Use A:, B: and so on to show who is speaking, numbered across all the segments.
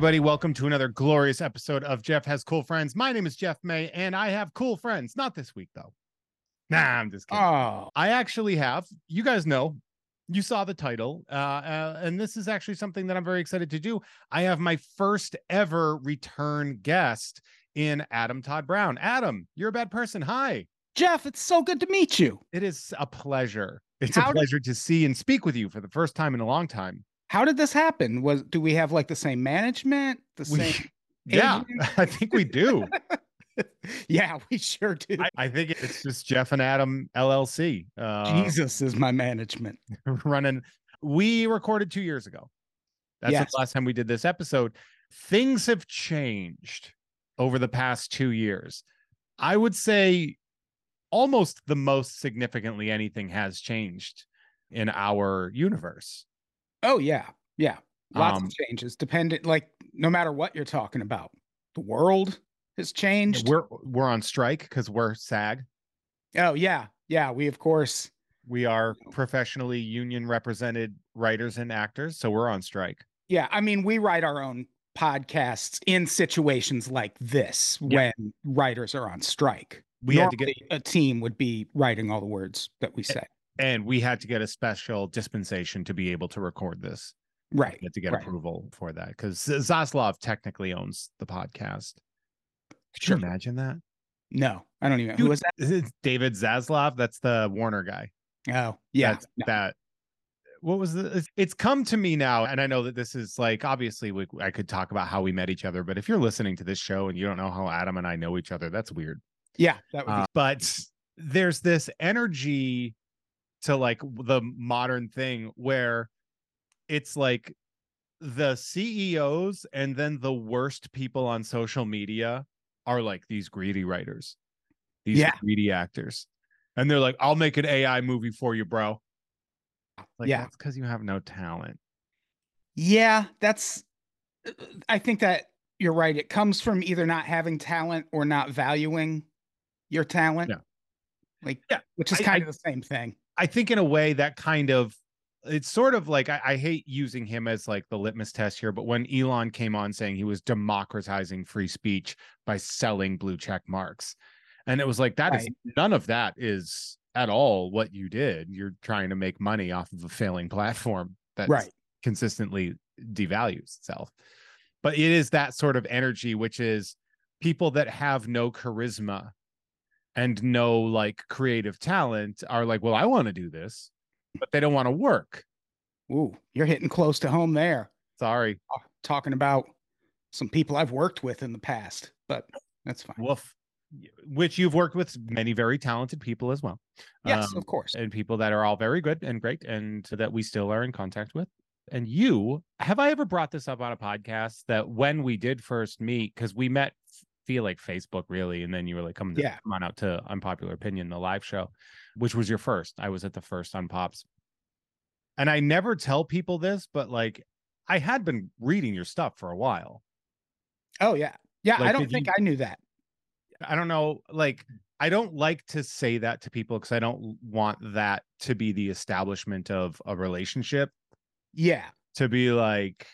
A: Everybody, welcome to another glorious episode of Jeff Has Cool Friends. My name is Jeff May, and I have cool friends. Not this week, though. Nah, I'm just kidding.
B: Oh,
A: I actually have. You guys know, you saw the title, uh, uh, and this is actually something that I'm very excited to do. I have my first ever return guest in Adam Tod Brown. Adam, you're a bad person. Hi.
B: Jeff, it's so good to meet you.
A: It is a pleasure. It's
B: How
A: a
B: did-
A: pleasure to see and speak with you for the first time in a long time.
B: How did this happen? Was do we have like the same management? The
A: We-
B: same
A: yeah,
B: agent?
A: I think we do.
B: yeah, we sure do.
A: I, I think it's just Jeff and Adam LLC. Uh,
B: Jesus is my management.
A: running. We recorded two years ago. That's
B: Yes.
A: the last time we did this episode. Things have changed over the past two years. I would say almost the most significantly anything has changed in our universe.
B: Oh yeah, yeah. Lots
A: Um,
B: of changes. Dependent, like no matter what you're talking about, the world has changed.
A: We're we're on strike because we're SAG.
B: oh yeah, yeah. We of course.
A: We are professionally union represented writers and actors, so we're on strike.
B: Yeah, I mean, we write our own podcasts in situations like this
A: Yeah.
B: when writers are on strike.
A: We had to get
B: a team would be writing all the words that we say.
A: And we had to get a special dispensation to be able to record this.
B: Right.
A: We had to get
B: right.
A: approval for that because Zaslav technically owns the podcast. Could
B: Sure.
A: you imagine that?
B: No, I don't even.
A: Dude,
B: Who was that?
A: David Zaslav. That's the Warner guy.
B: Oh, yeah.
A: That's,
B: no.
A: That. What was the? It's, it's come to me now, and I know that this is like obviously we, I could talk about how we met each other, but if you're listening to this show and you don't know how Adam and I know each other, that's weird.
B: Yeah, that would be.
A: Uh, but there's this energy to like the modern thing where it's like the CEOs and then the worst people on social media are like these greedy writers, these
B: Yeah.
A: greedy actors. And they're like, I'll make an AI movie for you, bro. Like,
B: Yeah.
A: that's because you have no talent.
B: yeah, that's. uh, I think that you're right. It comes from either not having talent or not valuing your talent.
A: Yeah.
B: Like,
A: Yeah,
B: which is kind
A: I-
B: of the same thing.
A: I think in a way that kind of it's sort of like I, I hate using him as like the litmus test here, but when Elon came on saying he was democratizing free speech by selling blue check marks, and it was like that is
B: Right.
A: none of that is at all what you did. You're trying to make money off of a failing platform that
B: Right.
A: consistently devalues itself. But it is that sort of energy, which is people that have no charisma and no like creative talent are like, well, I want to do this, but they don't want to work.
B: Ooh, you're hitting close to home there.
A: Sorry.
B: Talking about some people I've worked with in the past, but that's fine.
A: Woof. Which you've worked with many very talented people as well.
B: yes,
A: Um,
B: of course.
A: and people that are all very good and great and that we still are in contact with. And you, have I ever brought this up on a podcast that when we did first meet, because we met feel like Facebook really, and then you were like, come, to-
B: Yeah.
A: come on out to Unpopular Opinion, the live show, which was your first. I was at the first Unpops. And I never tell people this, but like I had been reading your stuff for a while.
B: Oh yeah, yeah. I don't think
A: you-
B: I knew that.
A: I don't know, like I don't like to say that to people because I don't want that to be the establishment of a relationship.
B: Yeah,
A: To be like,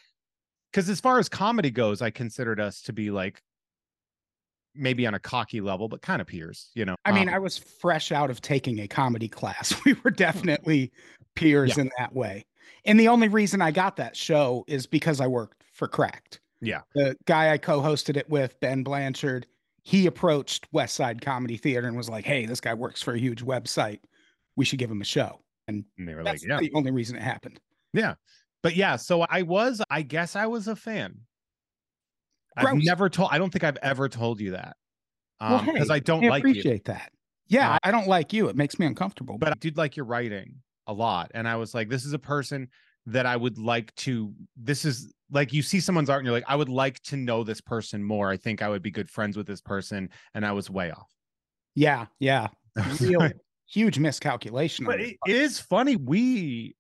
A: because as far as comedy goes, I considered us to be like maybe on a cocky level, but kind of peers, you know.
B: I mean,
A: Um,
B: I was fresh out of taking a comedy class. We were definitely peers in that way. And the only reason I got that show is because I worked for Cracked.
A: Yeah.
B: The guy I co-hosted it with, Ben Blanchard, he approached West Side Comedy Theater and was like, "Hey, this guy works for a huge website. We should give him a show." And
A: and they were like, yeah,
B: the only reason it happened.
A: yeah. But yeah, so I was, I guess I was a fan. I've never told, I don't think I've ever told you that.
B: Well,
A: Um, because
B: hey,
A: I don't
B: I
A: like you.
B: I appreciate that. Yeah,
A: Uh,
B: I don't like you. It makes me uncomfortable.
A: but I did like your writing a lot. And I was like, this is a person that I would like to. This is like you see someone's art and you're like, I would like to know this person more. I think I would be good friends with this person. And I was way off.
B: yeah, yeah, real huge miscalculation.
A: but it, it is funny. We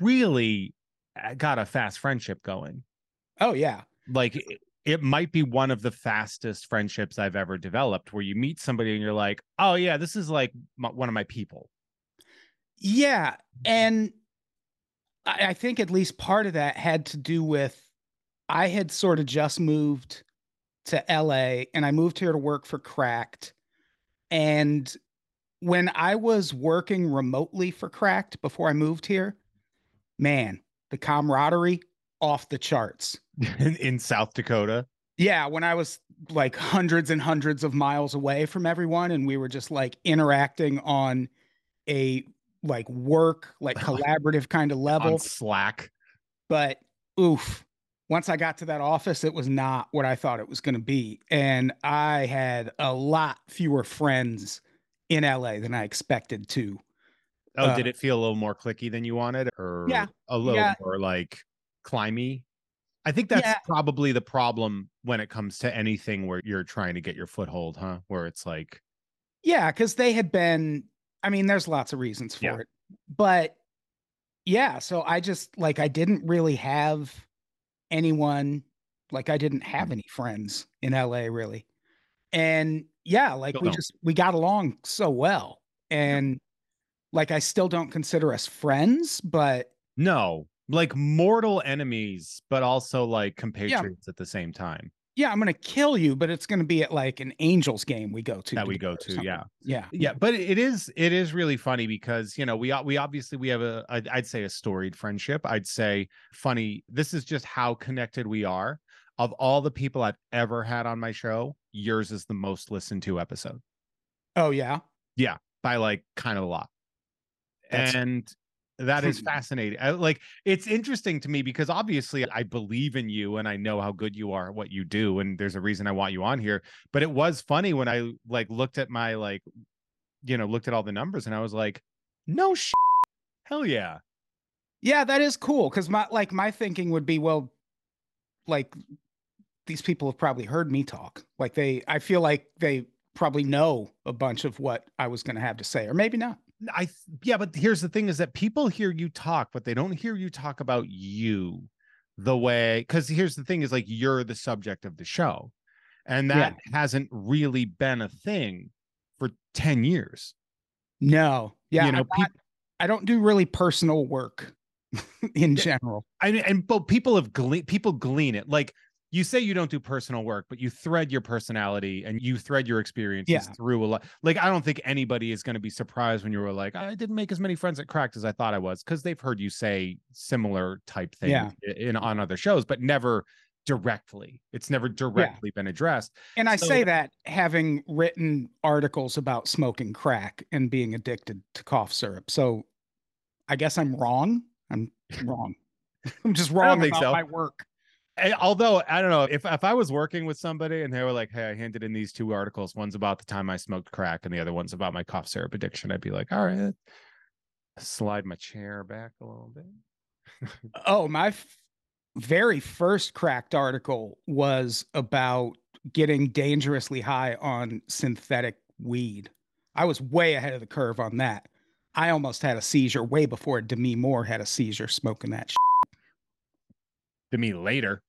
A: really uh, got a fast friendship going.
B: Oh yeah.
A: Like it, might be one of the fastest friendships I've ever developed where you meet somebody and you're like, oh, yeah, this is like my, one of my people.
B: Yeah. Mm-hmm. And I, I think at least part of that had to do with I had sort of just moved to LA and I moved here to work for Cracked. And when I was working remotely for Cracked before I moved here, man, the camaraderie off the charts.
A: In, in South Dakota.
B: Yeah, when I was like hundreds and hundreds of miles away from everyone and we were just like interacting on a like work, like collaborative kind of level.
A: On Slack.
B: But oof, once I got to that office, it was not what I thought it was going to be. And I had a lot fewer friends in LA than I expected to.
A: Oh,
B: Uh,
A: did it feel a little more clicky than you wanted, or
B: Yeah,
A: a little
B: yeah.
A: more like climby? I think that's
B: Yeah.
A: probably the problem when it comes to anything where you're trying to get your foothold, huh? Where it's like,
B: Yeah, because they had been, I mean, there's lots of reasons for
A: Yeah.
B: it. But yeah, so I just like I didn't really have anyone, like I didn't have mm. any friends in LA really. And yeah, like
A: Still
B: we
A: don't.
B: just we got along so well. And like I still don't consider us friends, but
A: no, like mortal enemies, but also like compatriots at the same time
B: yeah, I'm gonna kill you, but it's gonna be at like an Angels game we go to.
A: that we go to. Yeah.
B: Yeah.
A: yeah but it is it is really funny because you know we we obviously we have a I'd, I'd say a storied friendship i'd say funny this is just how connected we are of all the people i've ever had on my show yours is the most listened to episode
B: Oh yeah, yeah.
A: by like kind of a lot
B: That's-
A: and that is fascinating I, like it's interesting to me because obviously i believe in you and i know how good you are at what you do and there's a reason i want you on here but it was funny when i like looked at my like you know looked at all the numbers and i was like no sh- hell yeah
B: Yeah, that is cool because my like my thinking would be, well, like these people have probably heard me talk. Like they, I feel like they probably know a bunch of what I was going to have to say, or maybe not.
A: I yeah but here's the thing is that people hear you talk but they don't hear you talk about you the way because here's the thing is like you're the subject of the show and
B: Yeah.
A: that hasn't really been a thing for 10 years
B: No, yeah,
A: you know
B: not- I don't do really personal work in general.
A: I mean, and but people have glean people glean it. Like you say you don't do personal work, but you thread your personality and you thread your experiences
B: Yeah.
A: through a lot. Like I don't think anybody is going to be surprised when you were like, I didn't make as many friends at Cracked as I thought I was, because they've heard you say similar type things
B: Yeah.
A: in on other shows, but never directly. It's never directly been addressed.
B: And I
A: So-
B: say that having written articles about smoking crack and being addicted to cough syrup. So I guess I'm wrong. I'm wrong. I'm just wrong about
A: so.
B: my work.
A: Eh, although I don't know if if I was working with somebody and they were like, "Hey, I handed in these two articles. One's about the time I smoked crack, and the other one's about my cough syrup addiction," I'd be like, "All right." Slide my chair back a little bit.
B: Oh, my f- very first cracked article was about getting dangerously high on synthetic weed. I was way ahead of the curve on that. I almost had a seizure way before Demi Moore had a seizure smoking that.
A: To me later.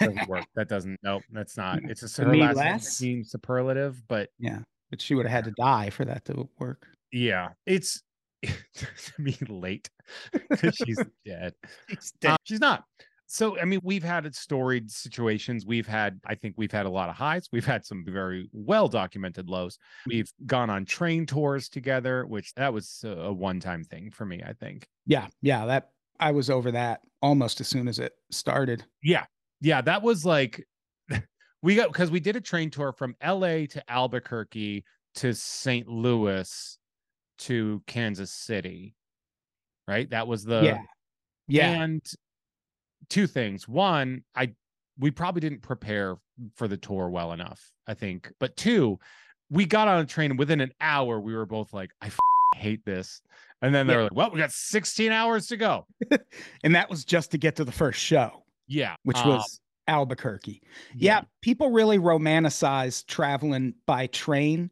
A: Doesn't work. That doesn't. Nope, that's not. It's a her last name superlative, but
B: yeah, but she would have had to die for that to work.
A: yeah, it's to me late because she's dead.
B: She's
A: Uh, she's not. So, I mean, we've had it storied situations. We've had, I think we've had a lot of highs. We've had some very well documented lows. We've gone on train tours together, which that was a, a one time thing for me, I think.
B: Yeah, yeah, that I was over that almost as soon as it started.
A: Yeah. Yeah. That was like, we got, because we did a train tour from LA to Albuquerque to St. Louis to Kansas City. Right. That was the,
B: yeah. Yeah.
A: And two things. One, I we probably didn't prepare for the tour well enough, I think. But two, we got on a train and within an hour we were both like, I hate this. And then they
B: Yeah.
A: were like, Well, we got 16 hours to go.
B: and that was just to get to the first show,
A: Yeah.
B: which
A: um,
B: was Albuquerque. Yeah, people really romanticize traveling by train,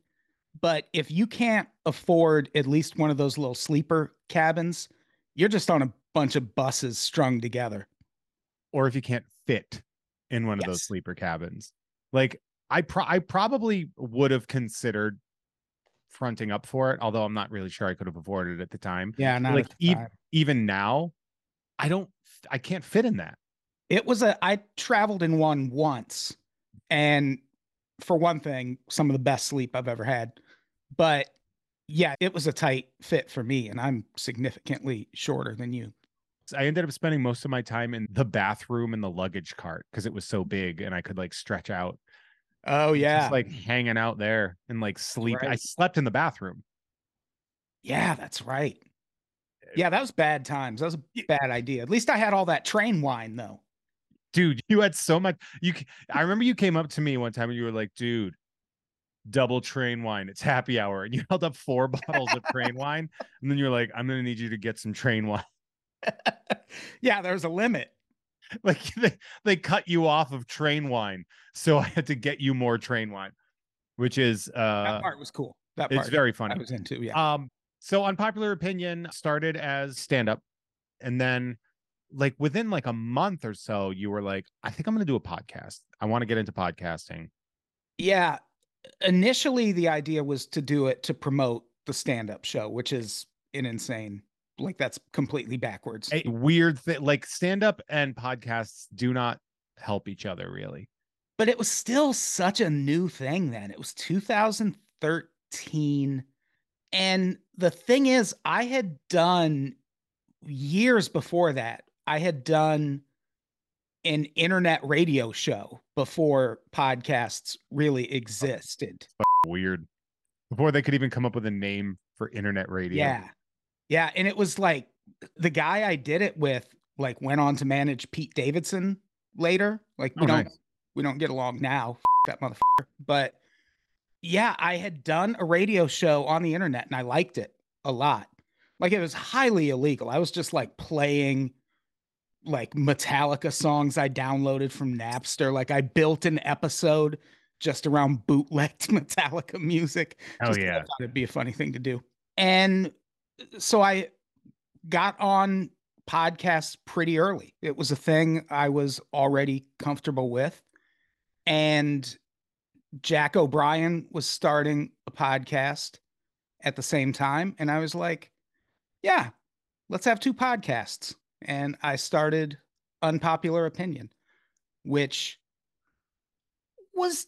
B: but if you can't afford at least one of those little sleeper cabins, you're just on a bunch of buses strung together.
A: Or if you can't fit in one of those sleeper cabins. Like I pro- I probably would have considered fronting up for it, although I'm not really sure I could have afforded it at the time.
B: Yeah, not
A: Like,
B: at the
A: ev-
B: time.
A: even now, I don't I can't fit in that.
B: It was a I traveled in one once and for one thing, some of the best sleep I've ever had. But yeah, it was a tight fit for me and I'm significantly shorter than you.
A: I ended up spending most of my time in the bathroom and the luggage cart because it was so big and I could like stretch out.
B: Oh yeah.
A: Just like hanging out there and like sleep. I slept in the bathroom.
B: Yeah, that's right. Eh yeah, that was bad times. That was a bad idea. At least I had all that train wine though.
A: Dude, you had so much you I remember you came up to me one time and you were like, dude, double train wine. It's happy hour. And you held up four bottles of train wine. And then you're like, I'm gonna need you to get some train wine.
B: yeah, there's a limit.
A: Like they, they cut you off of train wine. So I had to get you more train wine, which is uh That
B: part was cool. That part
A: it's very funny I
B: was into. Yeah.
A: Um, so unpopular opinion started as stand-up, and then like within like a month or so, you were like, I think I'm gonna do a podcast. I want to get into podcasting.
B: Yeah. Initially, the idea was to do it to promote the stand up show, which is an insane, like, that's completely backwards.
A: A weird thing like stand-up and podcasts do not help each other really.
B: But it was still such a new thing then. It was 2013. And the thing is, I had done years before that, I had done an internet radio show before podcasts really existed.
A: Weird. Before they could even come up with a name for internet radio.
B: Yeah. Yeah. And it was like the guy I did it with, like, went on to manage Pete Davidson later. Like, we
A: Oh,
B: don't
A: nice.
B: we don't get along now. F- that motherfucker. But yeah, I had done a radio show on the internet and I liked it a lot. Like it was highly illegal. I was just like playing like Metallica songs I downloaded from Napster. Like I built an episode just around bootlegged Metallica music.
A: Oh yeah.
B: thought it'd be a funny thing to do. And so I got on podcasts pretty early. It was a thing I was already comfortable with. And Jack O'Brien was starting a podcast at the same time. And I was like, yeah, let's have two podcasts. And I started Unpopular Opinion, which was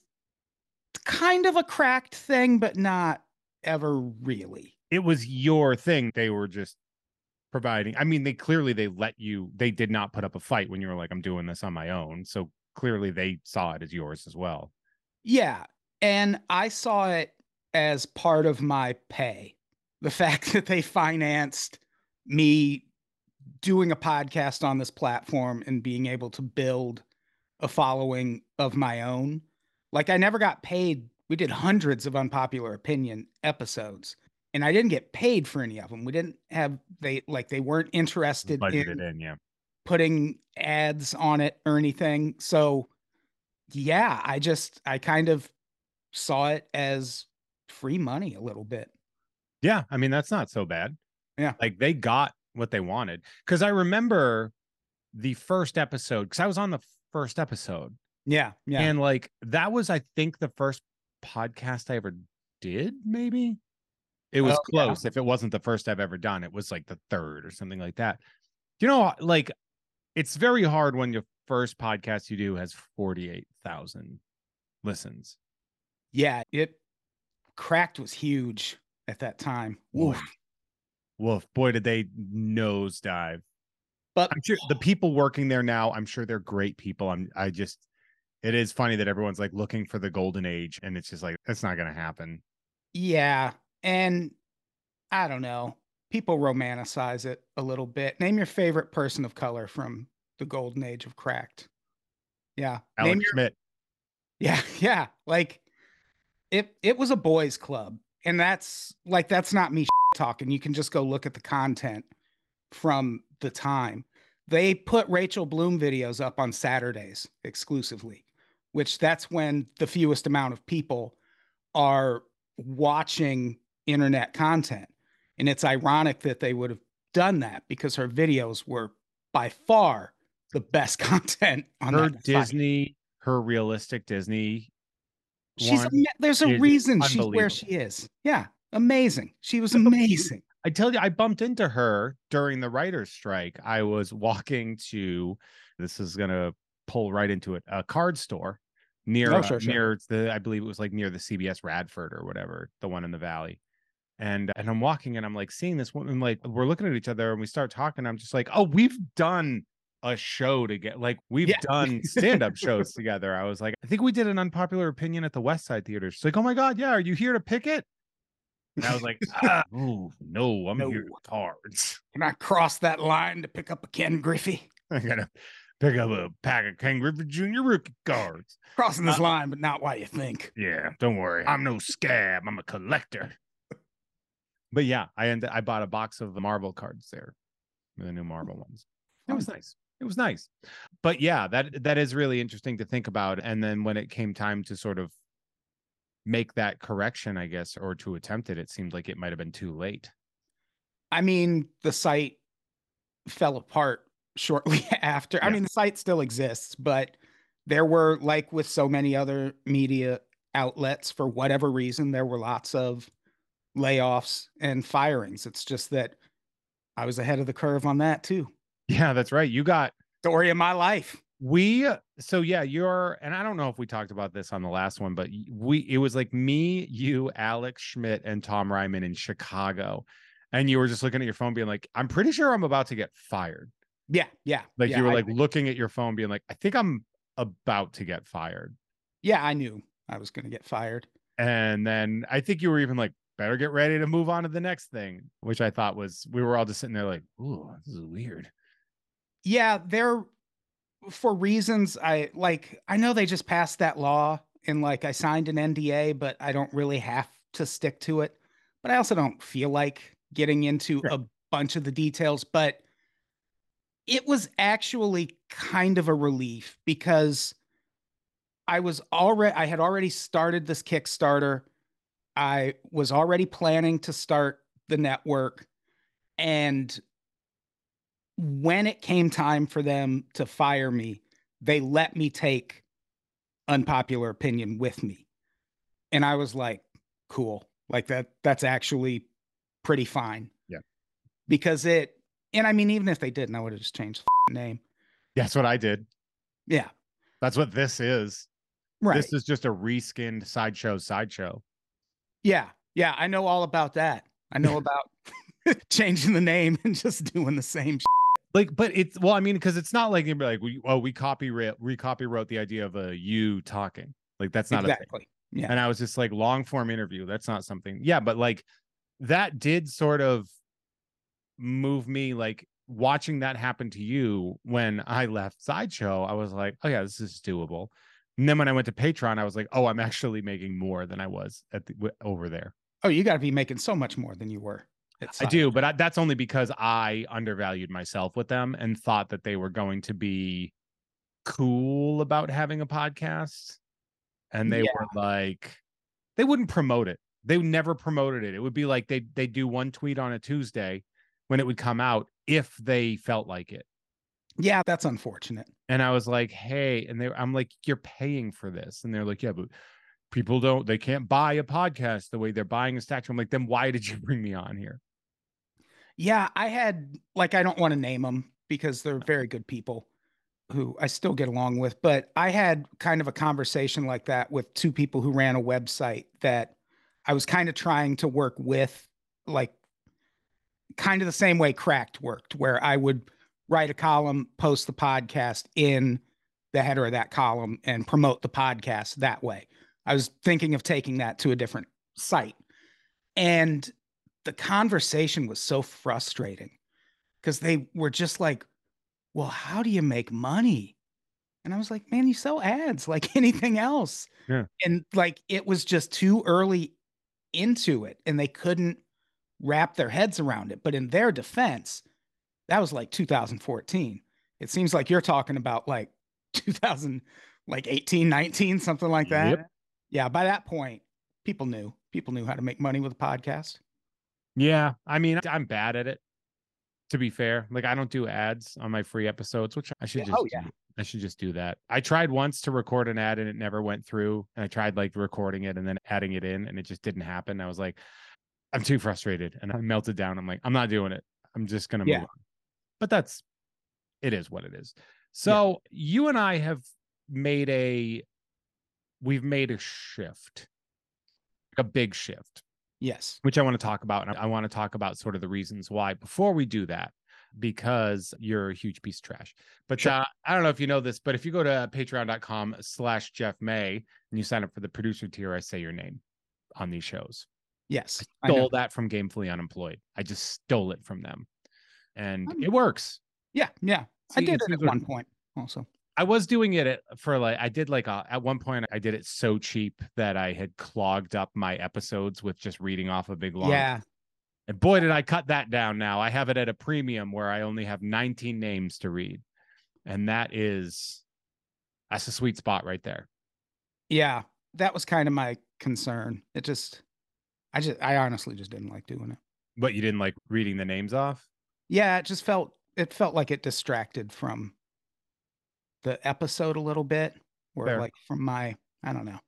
B: kind of a cracked thing, but not ever really.
A: It was your thing. They were just providing. I mean, they clearly they let you. They did not put up a fight when you were like, I'm doing this on my own. So clearly they saw it as yours as well.
B: Yeah. And I saw it as part of my pay. The fact that they financed me doing a podcast on this platform and being able to build a following of my own. Like, I never got paid. We did hundreds of unpopular opinion episodes, and I didn't get paid for any of them. We didn't have, they like, they weren't interested in
A: in, yeah.
B: putting ads on it or anything. So yeah, I just I kind of saw it as free money a little bit.
A: Yeah, I mean that's not so bad.
B: Yeah.
A: Like they got what they wanted. Cuz I remember the first episode cuz I was on the first episode
B: Yeah, yeah.
A: and like that was I think the first podcast I ever did maybe. It was
B: Oh, yeah.
A: close. If it wasn't the first I've ever done, it was like the third or something like that. You know like it's very hard when your first podcast you do has 48,000 listens.
B: yeah, it cracked was huge at that time.
A: Boy.
B: Oof.
A: Woof, boy did they nosedive.
B: But
A: I'm sure the people working there now, I'm sure they're great people. I'm I just it is funny that everyone's like looking for the golden age and it's just like that's not gonna happen.
B: yeah, and I don't know. People romanticize it a little bit. Name your favorite person of color from the golden age of cracked. Yeah. Name
A: Alex
B: your
A: Schmidt.
B: Yeah, yeah. Like it it was a boys club. And that's like that's not me talking. You can just go look at the content from the time. They put Rachel Bloom videos up on Saturdays exclusively, which that's when the fewest amount of people are watching internet content. And it's ironic that they would have done that because her videos were by far the best content on
A: Her
B: that site.
A: Disney, her realistic Disney.
B: She's
A: one
B: there's a reason she's where she is. Yeah, amazing. She was amazing.
A: I tell you, I bumped into her during the writer's strike. I was walking to, this is going to pull right into it, a card store near,
B: Oh,
A: uh,
B: sure, sure.
A: near the, I believe it was like near the CBS Radford or whatever, the one in the valley. And, and I'm walking and I'm like seeing this woman, like we're looking at each other and we start talking. I'm just like, oh, we've done a show to get like we've
B: Yeah.
A: done stand-up shows together. I was like, I think we did an unpopular opinion at the West Side Theater. She's like, Oh my god, yeah, are you here to pick it? And I was like, ah, ooh, no, I'm here
B: No.
A: with cards.
B: Can I cross that line to pick up a Ken Griffey?
A: I gotta pick up a pack of Ken Griffey Jr. rookie cards.
B: Crossing this
A: Uh,
B: line, but not why you think.
A: Yeah, don't worry. I'm no scab. I'm a collector. But yeah, I ended I bought a box of the marble cards there. The new marble ones. It was nice. It was nice. But yeah, that that is really interesting to think about. And then when it came time to sort of make that correction, I guess, or to attempt it, it seemed like it might have been too late.
B: I mean, the site fell apart shortly after. I mean, the site still exists, but there were, like with so many other media outlets, for whatever reason, there were lots of layoffs and firings. It's just that I was ahead of the curve on that too.
A: Yeah, that's right. You got
B: Story of my life.
A: we uh, so yeah you're and i don't know if we talked about this on the last one but we it was like me you alex schmidt and tom reimann in chicago and you were just looking at your phone being like i'm pretty sure i'm about to get fired
B: Yeah, yeah.
A: like
B: yeah,
A: you were
B: I-
A: like looking at your phone being like i think i'm about to get fired
B: yeah, I knew I was going to get fired.
A: and then i think you were even like better get ready to move on to the next thing which i thought was we were all just sitting there like ooh this is weird
B: Yeah, they're for reasons I like. I know they just passed that law and like I signed an NDA, but I don't really have to stick to it. But I also don't feel like getting into
A: Sure.
B: a bunch of the details. But it was actually kind of a relief because I was already, I had already started this Kickstarter. I was already planning to start the network. And when it came time for them to fire me, they let me take unpopular opinion with me. And I was like, cool. Like that that's actually pretty fine.
A: Yeah.
B: Because it and I mean even if they didn't, I would have just changed the name.
A: that's what i did
B: Yeah.
A: that's what this is
B: Right.
A: this is just a reskinned sideshow sideshow
B: yeah. Yeah, I know all about that. I know about changing the name and just doing the same sh-
A: like but it's well i mean because it's not like you'd be like we oh we copy recopy wrote the idea of a you talking like that's not a thing
B: exactly. Yeah.
A: and i was just like long form interview that's not something yeah but like that did sort of move me like watching that happen to you when i left sideshow i was like oh yeah this is doable and then when i went to patreon i was like oh i'm actually making more than i was at the, w- over there
B: Oh, you got to be making so much more than you were.
A: I do, but I, that's only because I undervalued myself with them and thought that they were going to be cool about having a podcast. And they
B: Yeah.
A: were like, they wouldn't promote it. They never promoted it. It would be like they they do one tweet on a Tuesday when it would come out if they felt like it.
B: Yeah, that's unfortunate.
A: And I was like, hey, and they I'm like, you're paying for this. And they're like, yeah, but people don't they can't buy a podcast the way they're buying a statue. I'm like, then why did you bring me on here?
B: Yeah, I had like I don't want to name them because they're very good people who I still get along with, but I had kind of a conversation like that with two people who ran a website that I was kind of trying to work with like kind of the same way Cracked worked where I would write a column, post the podcast in the header of that column and promote the podcast that way. I was thinking of taking that to a different site. And the conversation was so frustrating because they were just like, well, how do you make money? And I was like, man, you sell ads like anything else.
A: Yeah.
B: And like it was just too early into it and they couldn't wrap their heads around it. But in their defense, that was like 2014. It seems like you're talking about like 2000, like 18, 19, something like that.
A: Yep.
B: Yeah. By that point, people knew. People knew how to make money with a podcast.
A: Yeah, I mean, I'm bad at it. To be fair, like I don't do ads on my free episodes, which I should just
B: oh,
A: do.
B: yeah.
A: I should just do that. I tried once to record an ad and it never went through. And I tried like recording it and then adding it in and it just didn't happen. I was like, I'm too frustrated and I melted down. I'm like, I'm not doing it. I'm just gonna
B: Yeah.
A: move on. But that's it is what it is. So you and I have made a we've made a shift, a big shift,
B: Yes.
A: which I want to talk about. And I want to talk about sort of the reasons why. Before we do that, because you're a huge piece of trash. But
B: Sure.
A: uh, I don't know if you know this, but if you go to patreon.com slash Jeff May and you sign up for the producer tier, I say your name on these shows
B: Yes. I
A: stole that from Gamefully Unemployed. I just stole it from them, and
B: Um,
A: it works.
B: Yeah. Yeah. I did
A: it
B: at one point also.
A: I was doing it for like I did like a, at one point I did it so cheap that I had clogged up my episodes with just reading off a big long.
B: Yeah.
A: And boy, did I cut that down. Now I have it at a premium where I only have 19 names to read, and that is that's a sweet spot right there.
B: Yeah. That was kind of my concern. It just, I just, I honestly just didn't like doing it.
A: But you didn't like reading the names off.
B: Yeah. It just felt, it felt like it distracted from the episode a little bit or
A: Fair.
B: like from my, I don't know.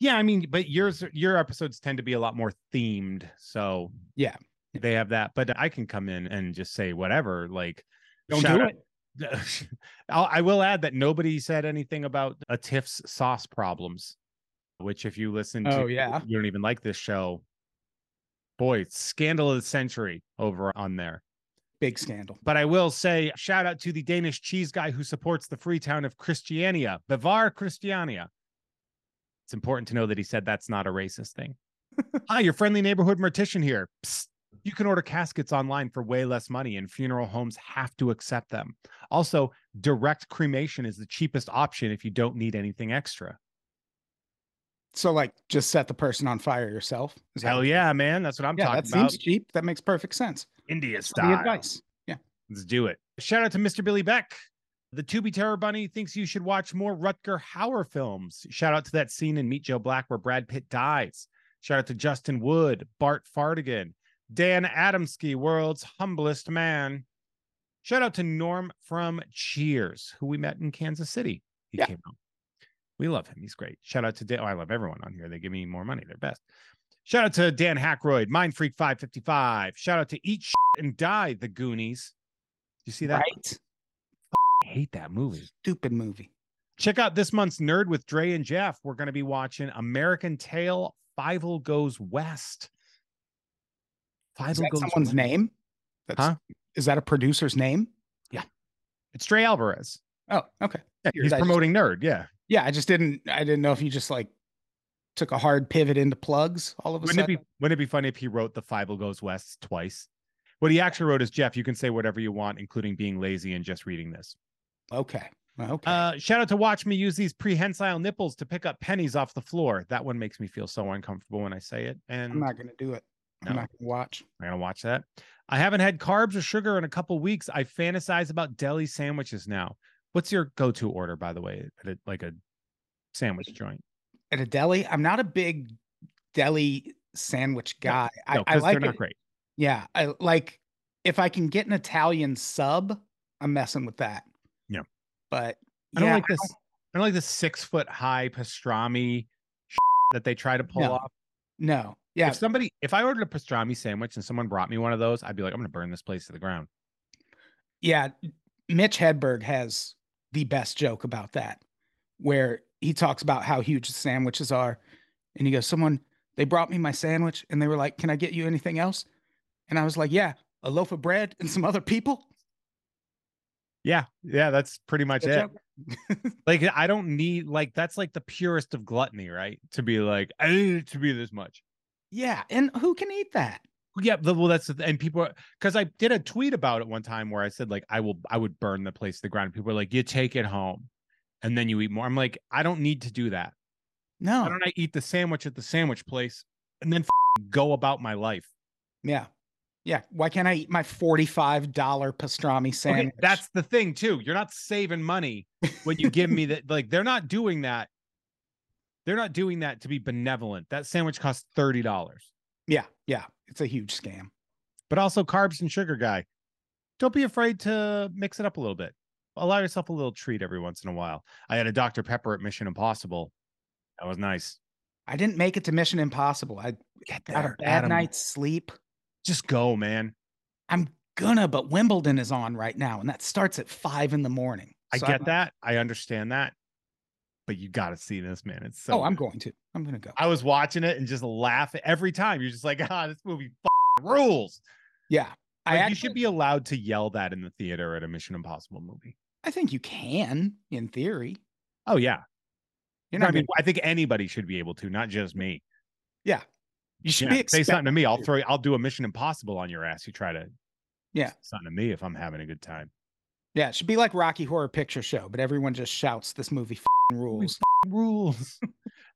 A: Yeah, I mean, but yours your episodes tend to be a lot more themed, so
B: Yeah.
A: they have that. But I can come in and just say whatever. Like,
B: Don't
A: shout
B: do
A: out- I'll, I will add that nobody said anything about a Tiff's sauce problems, which if you listen to,
B: Oh, yeah.
A: you don't even like this show. Boy, scandal of the century over on there.
B: Big scandal.
A: But I will say, shout out to the Danish cheese guy who supports the free town of Christiania, Bavar Christiania. It's important to know that he said that's not a racist thing. Hi, your friendly neighborhood mortician here. Psst. You can order caskets online for way less money, and funeral homes have to accept them. Also, direct cremation is the cheapest option if you don't need anything extra.
B: So like just set the person on fire yourself.
A: Hell yeah, man. That's what I'm
B: Yeah.
A: talking
B: That
A: about.
B: That seems cheap. That makes perfect sense.
A: India style.
B: The advice. Yeah.
A: Let's do it. Shout out to Mr. Billy Beck. The Tubi Terror Bunny thinks you should watch more Rutger Hauer films. Shout out to that scene in Meet Joe Black where Brad Pitt dies. Shout out to Justin Wood, Bart Fardigan, Dan Adamski, world's humblest man. Shout out to Norm from Cheers, who we met in Kansas City. He
B: Yeah.
A: came out. We love him. He's great. Shout out to Dan. Oh, I love everyone on here. They give me more money. They're best. Shout out to Dan Hackroyd, Mind Freak 555. Shout out to Eat Shit and Die, The Goonies. You see that?
B: Right.
A: I hate that movie.
B: Stupid movie.
A: Check out this month's Nerd with Dre and Jeff. We're going to be watching American Tail Fievel Goes West.
B: Is that
A: Goes
B: someone's
A: West.
B: name? That's,
A: Huh?
B: Is that a producer's name? Yeah.
A: It's Dre Alvarez.
B: Oh, okay.
A: Yeah, he's
B: I just-
A: promoting Nerd. Yeah.
B: Yeah, I just didn't. I didn't know if you just like took a hard pivot into plugs all of a
A: Wouldn't it
B: sudden.
A: be wouldn't it be funny if he wrote the Fievel Goes West twice? What he actually wrote is Jeff, you can say whatever you want, including being lazy and just reading this.
B: okay. Okay.
A: Uh, shout out to watch me use these prehensile nipples to pick up pennies off the floor. That one makes me feel so uncomfortable when I say it. And
B: I'm not gonna do it. I'm not gonna watch.
A: I'm gonna watch that. I haven't had carbs or sugar in a couple weeks. I fantasize about deli sandwiches now. What's your go-to order, by the way, at a, like a sandwich joint?
B: At a deli, I'm not a big deli sandwich guy. I,
A: No,
B: I like
A: they're not
B: it-
A: great.
B: Yeah, I like if I can get an Italian sub, I'm messing with that.
A: Yeah.
B: But
A: I don't
B: yeah,
A: like this. I don't like this six-foot high pastrami that they try to pull
B: No.
A: off.
B: no. Yeah,
A: If somebody, if I ordered a pastrami sandwich and someone brought me one of those, I'd be like, I'm gonna burn this place to the ground.
B: yeah. Mitch Hedberg has the best joke about that, where he talks about how huge the sandwiches are, and he goes, "Someone they brought me my sandwich, and they were like, "Can I get you anything else?" And I was like, "Yeah, a loaf of bread and some other people."
A: Yeah, yeah, that's pretty much it. Like I don't need like that's like the purest of gluttony, right? To be like, I need it to be this much.
B: Yeah, and who can eat that?
A: Yeah, well, that's the, and people because I did a tweet about it one time where I said like I will I would burn the place to the ground. People were like, you take it home, and then you eat more. I'm like, I don't need to do that.
B: No.
A: Why don't I eat the sandwich at the sandwich place and then go about my life?
B: Yeah. Yeah. Why can't I eat my $45 pastrami
A: Okay,
B: sandwich?
A: that's the thing too. You're not saving money when you give me that. Like they're not doing that. They're not doing that to be benevolent. That sandwich costs thirty dollars.
B: yeah. Yeah. It's a huge scam.
A: but also carbs and sugar guy. Don't be afraid to mix it up a little bit. Allow yourself a little treat every once in a while. I had a Dr. Pepper at Mission Impossible. That was nice.
B: I didn't make it to Mission Impossible. I
A: Get
B: got a bad
A: Adam.
B: night's sleep.
A: Just go, man.
B: I'm gonna, but Wimbledon is on right now, and that starts at five in the morning.
A: I get
B: I'm-
A: that. I understand that. But you got to see this, man. It's so.
B: oh, I'm going to. I'm gonna go.
A: I was watching it and just laugh every time. You're just like, ah, this movie rules.
B: yeah, I
A: Like,
B: actually,
A: you should be allowed to yell that in the theater at a Mission Impossible movie.
B: I think you can, in theory.
A: Oh yeah,
B: You
A: know,
B: I
A: mean, I think anybody should be able to, not just me. Yeah.
B: You should be
A: say something to me. I'll throw. I'll do a Mission Impossible on your ass. You try to.
B: Yeah.
A: say Something to me if I'm having a good time.
B: Yeah, it should be like Rocky Horror Picture Show, but everyone just shouts, "This movie f***ing rules."
A: Rules.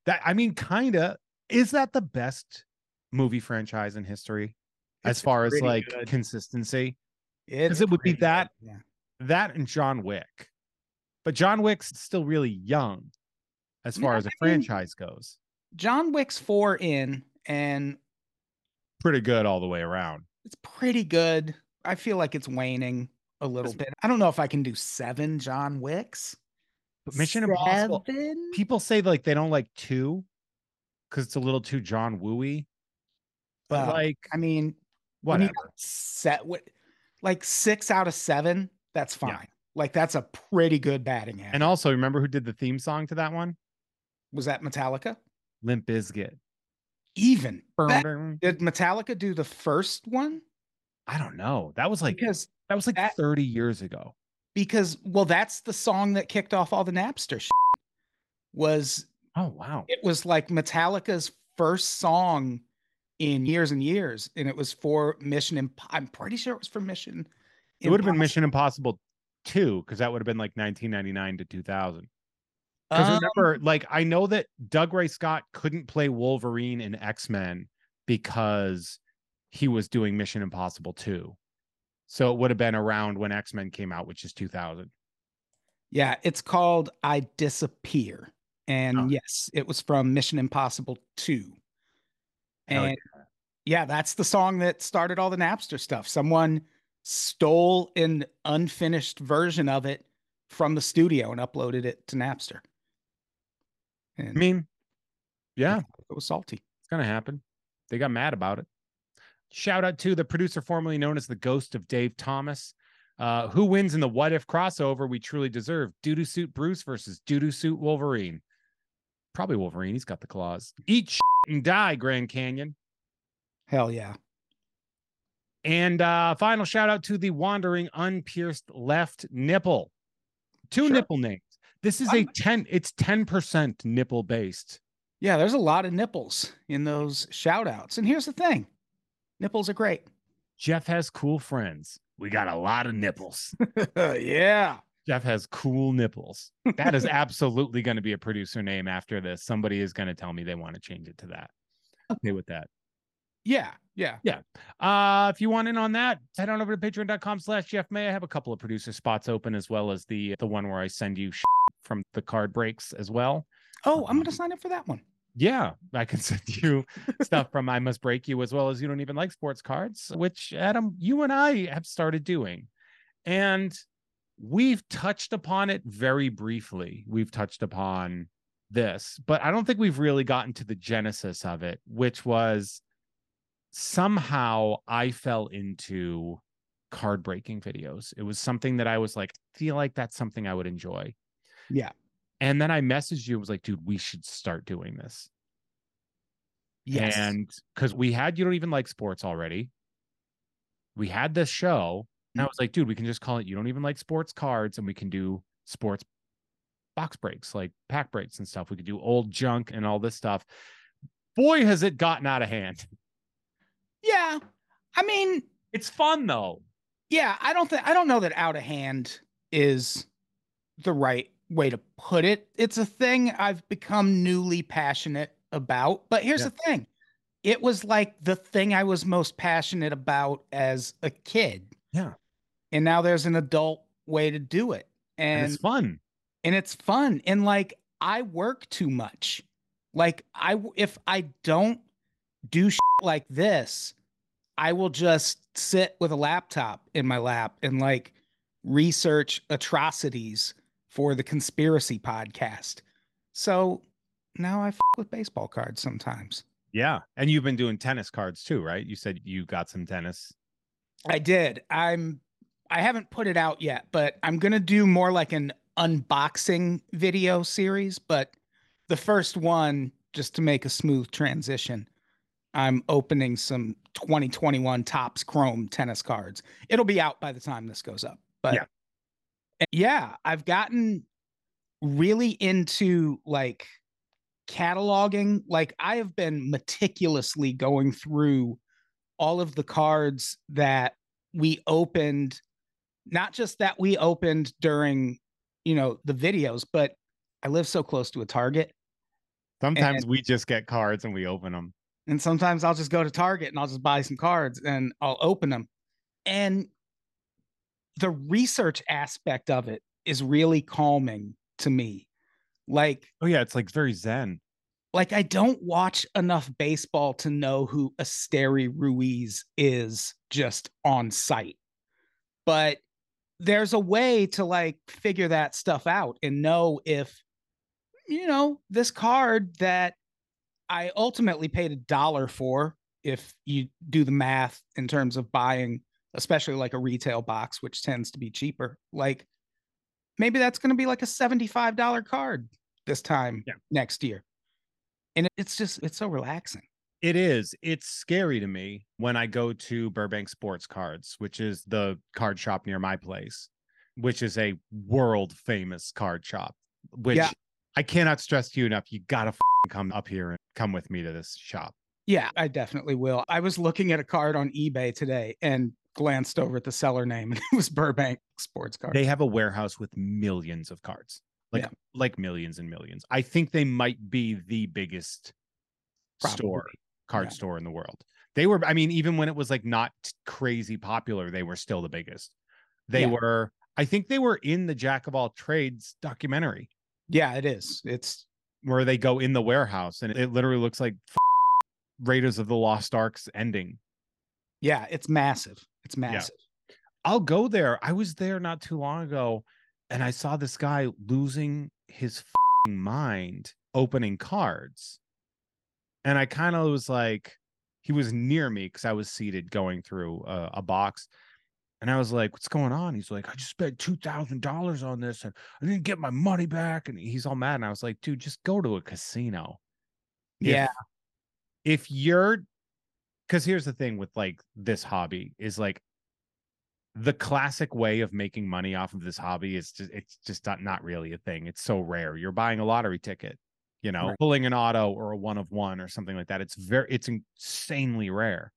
A: that I mean, kinda. Is that the best movie franchise in history as far as like
B: good.
A: consistency?
B: It's
A: it would be that-
B: good, Yeah.
A: That and John Wick, but John Wick's still really young as far
B: Yeah,
A: as a
B: I mean-
A: franchise goes.
B: John Wick's four in, and
A: Pretty good all the way around.
B: it's pretty good. I feel like it's waning a little bit. I don't know if I can do seven John Wicks.
A: But Mission Impossible.
B: Seven?
A: People say like they don't like two because it's a little too John Wooey. But like
B: I mean,
A: whatever.
B: set with like six out of seven, that's
A: Yeah.
B: fine. Like that's a pretty good batting average.
A: And also, remember who did the theme song to that one?
B: was that Metallica?
A: Limp Bizkit.
B: Even bet-
A: Burn.
B: did Metallica do the first one?
A: I don't know. That was like
B: Because
A: that was like
B: that-
A: 30 years ago.
B: because well, that's the song that kicked off all the Napster shit. Was
A: Oh wow.
B: it was like Metallica's first song in years and years, and it was for Mission. Imp- I'm pretty sure it was for Mission.
A: It would have been Mission Impossible 2 because that would have been like 1999 to 2000. Because
B: Um,
A: remember, like I know that Dougray Scott couldn't play Wolverine in X Men because he was doing Mission Impossible 2. So it would have been around when X Men came out, which is 2000.
B: Yeah, it's called I Disappear. And
A: Oh.
B: yes, it was from Mission Impossible 2.
A: Hell
B: And yeah. that's the song that started all the Napster stuff. Someone stole an unfinished version of it from the studio and uploaded it to Napster. And
A: I mean, yeah,
B: it was salty.
A: it's gonna happen. They got mad about it. Shout out to the producer formerly known as the Ghost of Dave Thomas. Uh, who wins in the what if crossover we truly deserve? Doodoo Suit Bruce versus Doodoo Suit Wolverine. Probably Wolverine. He's got the claws. Eat and die, Grand Canyon.
B: Hell yeah.
A: And uh, final shout out to the wandering unpierced left nipple. Two
B: Sure.
A: nipple names. This is a
B: I'm-
A: 10, it's 10% nipple based.
B: Yeah, there's a lot of nipples in those shout outs. And here's the thing nipples are great.
A: Jeff has cool friends. We got a lot of nipples.
B: yeah.
A: Jeff has cool nipples. That is absolutely going to be a producer name after this. Somebody is going to tell me they want to change it to that. Okay with that.
B: Yeah. Yeah. Yeah.
A: Uh, if you want in on that, head on over to patreon.com slash Jeff May. I have a couple of producer spots open as well as the the one where I send you from the card breaks as well.
B: Oh, I'm going to
A: Um,
B: sign up for that one.
A: Yeah, I can send you stuff from I Must Break You as well as You Don't Even Like Sports Cards, which Adam, you and I have started doing. And we've touched upon it very briefly. We've touched upon this, but I don't think we've really gotten to the genesis of it, which was somehow I fell into card breaking videos. It was something that I was like, feel like that's something I would enjoy.
B: Yeah.
A: And then I messaged you, and was like, dude, we should start doing this.
B: Yes.
A: And because we had you don't even like sports already. We had this show. And I
B: Mm.
A: was like, dude, we can just call it you don't even like sports cards, and we can do sports box breaks, like pack breaks and stuff. We could do old junk and all this stuff. Boy, has it gotten out of hand.
B: Yeah. I mean,
A: It's fun though.
B: yeah, I don't think I don't know that out of hand is the right way to put it. It's a thing I've become newly passionate about. But here's
A: Yeah.
B: the thing. It was like the thing I was most passionate about as a kid.
A: Yeah.
B: And now there's an adult way to do it.
A: And,
B: And
A: it's fun.
B: and it's fun and like i work too much like I if i don't do shit like this i will just sit with a laptop in my lap and like research atrocities for the conspiracy podcast so now I f- with baseball cards sometimes.
A: Yeah. And you've been doing tennis cards too, right? You said you got some tennis.
B: I did. I'm I haven't put it out yet, but I'm going to do more like an unboxing video series, but the first one just to make a smooth transition. I'm opening some 2021 Topps Chrome tennis cards. It'll be out by the time this goes up. But
A: Yeah.
B: yeah, I've gotten really into like cataloging. Like I have been meticulously going through all of the cards that we opened, not just that we opened during, you know, the videos, but I live so close to a Target.
A: Sometimes we just get cards and we open them.
B: And sometimes I'll just go to Target and I'll just buy some cards and I'll open them. And the research aspect of it is really calming to me. Like,
A: Oh yeah, it's like very zen.
B: like I don't watch enough baseball to know who Esteury Ruiz is just on sight. But there's a way to like figure that stuff out and know if you know this card that I ultimately paid a dollar for if you do the math in terms of buying especially like a retail box which tends to be cheaper like maybe that's going to be like a $75 card this time
A: Yeah.
B: next year and it's just it's so relaxing
A: It is. It's scary to me when I go to Burbank Sports Cards, which is the card shop near my place, which is a world famous card shop. Which
B: Yeah.
A: I cannot stress to you enough. You gotta f***ing come up here and come with me to this shop.
B: yeah i definitely will i was looking at a card on ebay today and glanced over at the seller name and it was burbank sports cards
A: They have a warehouse with millions of cards, like
B: Yeah.
A: like millions and millions. I think they might be the biggest store card
B: Yeah.
A: store in the world. They were. I mean, even when it was like not crazy popular, they were still the biggest. They
B: Yeah.
A: were. I think they were in the Jack of all trades documentary
B: yeah it is it's
A: where they go in the warehouse and it literally looks like Raiders of the Lost Arks ending.
B: yeah it's massive it's massive
A: I'll go there. I was there not too long ago and I saw this guy losing his mind opening cards. And I kind of was like, he was near me because I was seated going through a, a box. And I was like, what's going on? He's like, I just spent $2,000 on this and I didn't get my money back. And he's all mad. And I was like, dude, just go to a casino. If-
B: yeah
A: if you're because here's the thing with like this hobby is like the classic way of making money off of this hobby is just it's just not, not really a thing it's so rare you're buying a lottery ticket you know
B: Right.
A: pulling an auto or a one of one or something like that it's very it's insanely rare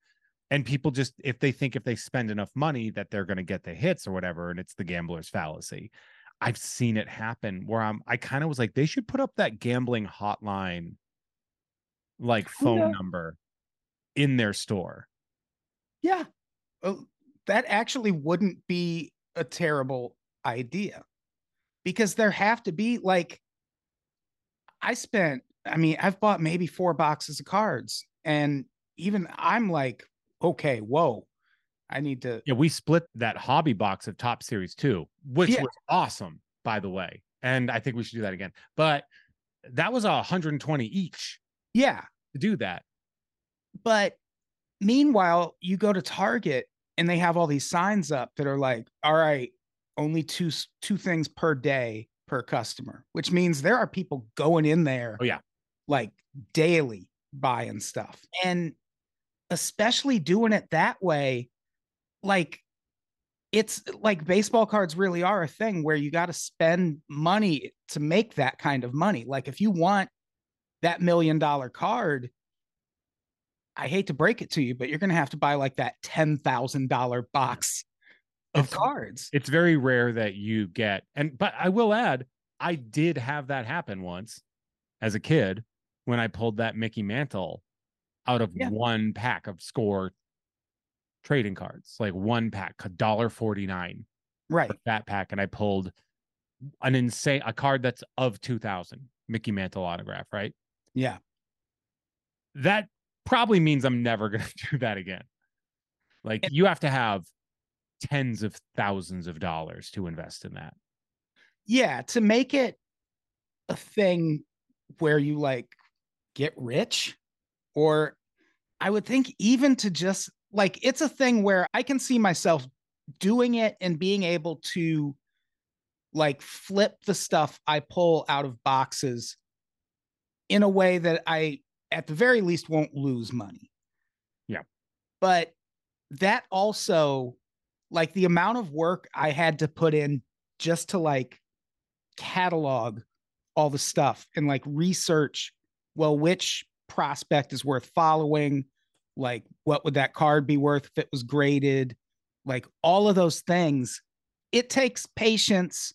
A: and people just if they think if they spend enough money that they're going to get the hits or whatever and it's the gambler's fallacy i've seen it happen where i'm i kind of was like they should put up that gambling hotline like phone
B: Yeah.
A: number in their store
B: Yeah. Oh, that actually wouldn't be a terrible idea because there have to be like, I spent, I mean, I've bought maybe four boxes of cards and even I'm like, okay, whoa, I need to,
A: yeah we split that hobby box of top series two which
B: Yeah.
A: was awesome by the way and i think we should do that again but that was a 120 each
B: yeah.
A: to do that
B: But meanwhile, you go to Target and they have all these signs up that are like, all right, only two two things per day per customer, which means there are people going in there
A: oh yeah
B: like daily buying stuff. And especially doing it that way, like it's like baseball cards really are a thing where you got to spend money to make that kind of money. Like if you want that million dollar card, I hate to break it to you, but you're going to have to buy like that $10,000 box of
A: It's-
B: cards.
A: it's very rare that you get and but i will add i did have that happen once as a kid when i pulled that mickey mantle out of
B: Yeah.
A: one pack of score trading cards like one pack a dollar 49
B: Right.
A: that pack and i pulled an insane a card that's of 2000 mickey mantle autograph right
B: Yeah.
A: that probably means i'm never going to do that again like you have to have tens of thousands of dollars to invest in that
B: Yeah. To make it a thing where you like get rich or I would think even to just like it's a thing where I can see myself doing it and being able to like flip the stuff I pull out of boxes in a way that I at the very least won't lose money.
A: Yeah.
B: But that also like the amount of work I had to put in just to like catalog all the stuff and like research well which prospect is worth following? Like what would that card be worth if it was graded? Like all of those things. It takes patience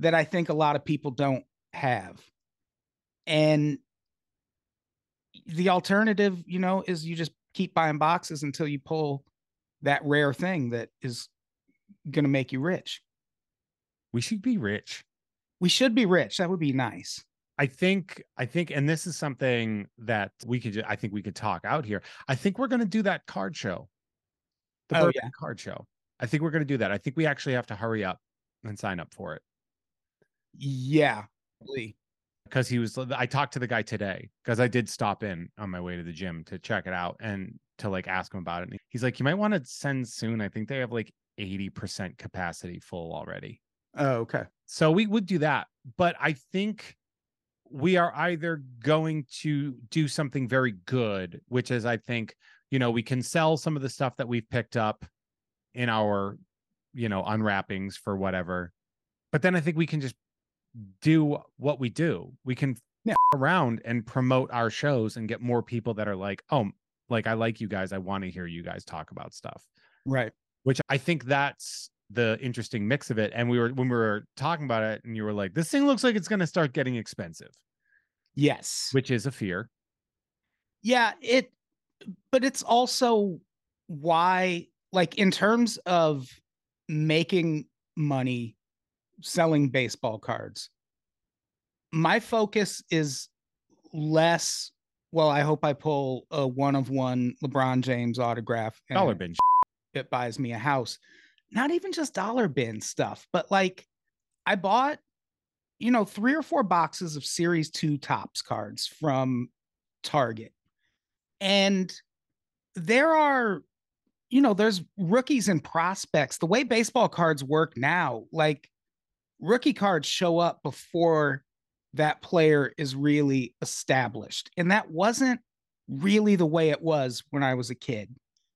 B: that i think a lot of people don't have. And the alternative you know is you just keep buying boxes until you pull that rare thing that is going to make you rich.
A: We should be rich.
B: we should be rich. That would be nice
A: I think I think and this is something that we could I think we could talk out here. I think we're going to do that card show. The
B: Oh, yeah.
A: card show. I think we're going to do that. I think we actually have to hurry up and sign up for it
B: yeah
A: because he was I talked to the guy today because I did stop in on my way to the gym to check it out and to like ask him about it. And he's like, "You might want to send soon. I think they have like 80% capacity full already."
B: oh okay
A: So we would do that. But I think we are either going to do something very good, which is, I think, you know, we can sell some of the stuff that we've picked up in our, you know, unwrappings for whatever. But then I think we can just do what we do. We can
B: Yeah.
A: around and promote our shows and get more people that are like, oh, like I like you guys. I want to hear you guys talk about stuff
B: right
A: which I think that's the interesting mix of it. And we were when we were talking about it, and you were like, "This thing looks like it's going to start getting expensive,"
B: yes
A: which is a fear.
B: yeah it but it's also why like in terms of making money selling baseball cards my focus is less well i hope i pull a one of one lebron james autograph and
A: Dollar bin.
B: it buys me a house not even just dollar bin stuff but like i bought you know three or four boxes of series 2 Topps cards from target. And there are you know there's rookies and prospects. The way baseball cards work now like rookie cards show up before that player is really established. And that wasn't really the way it was when i was a kid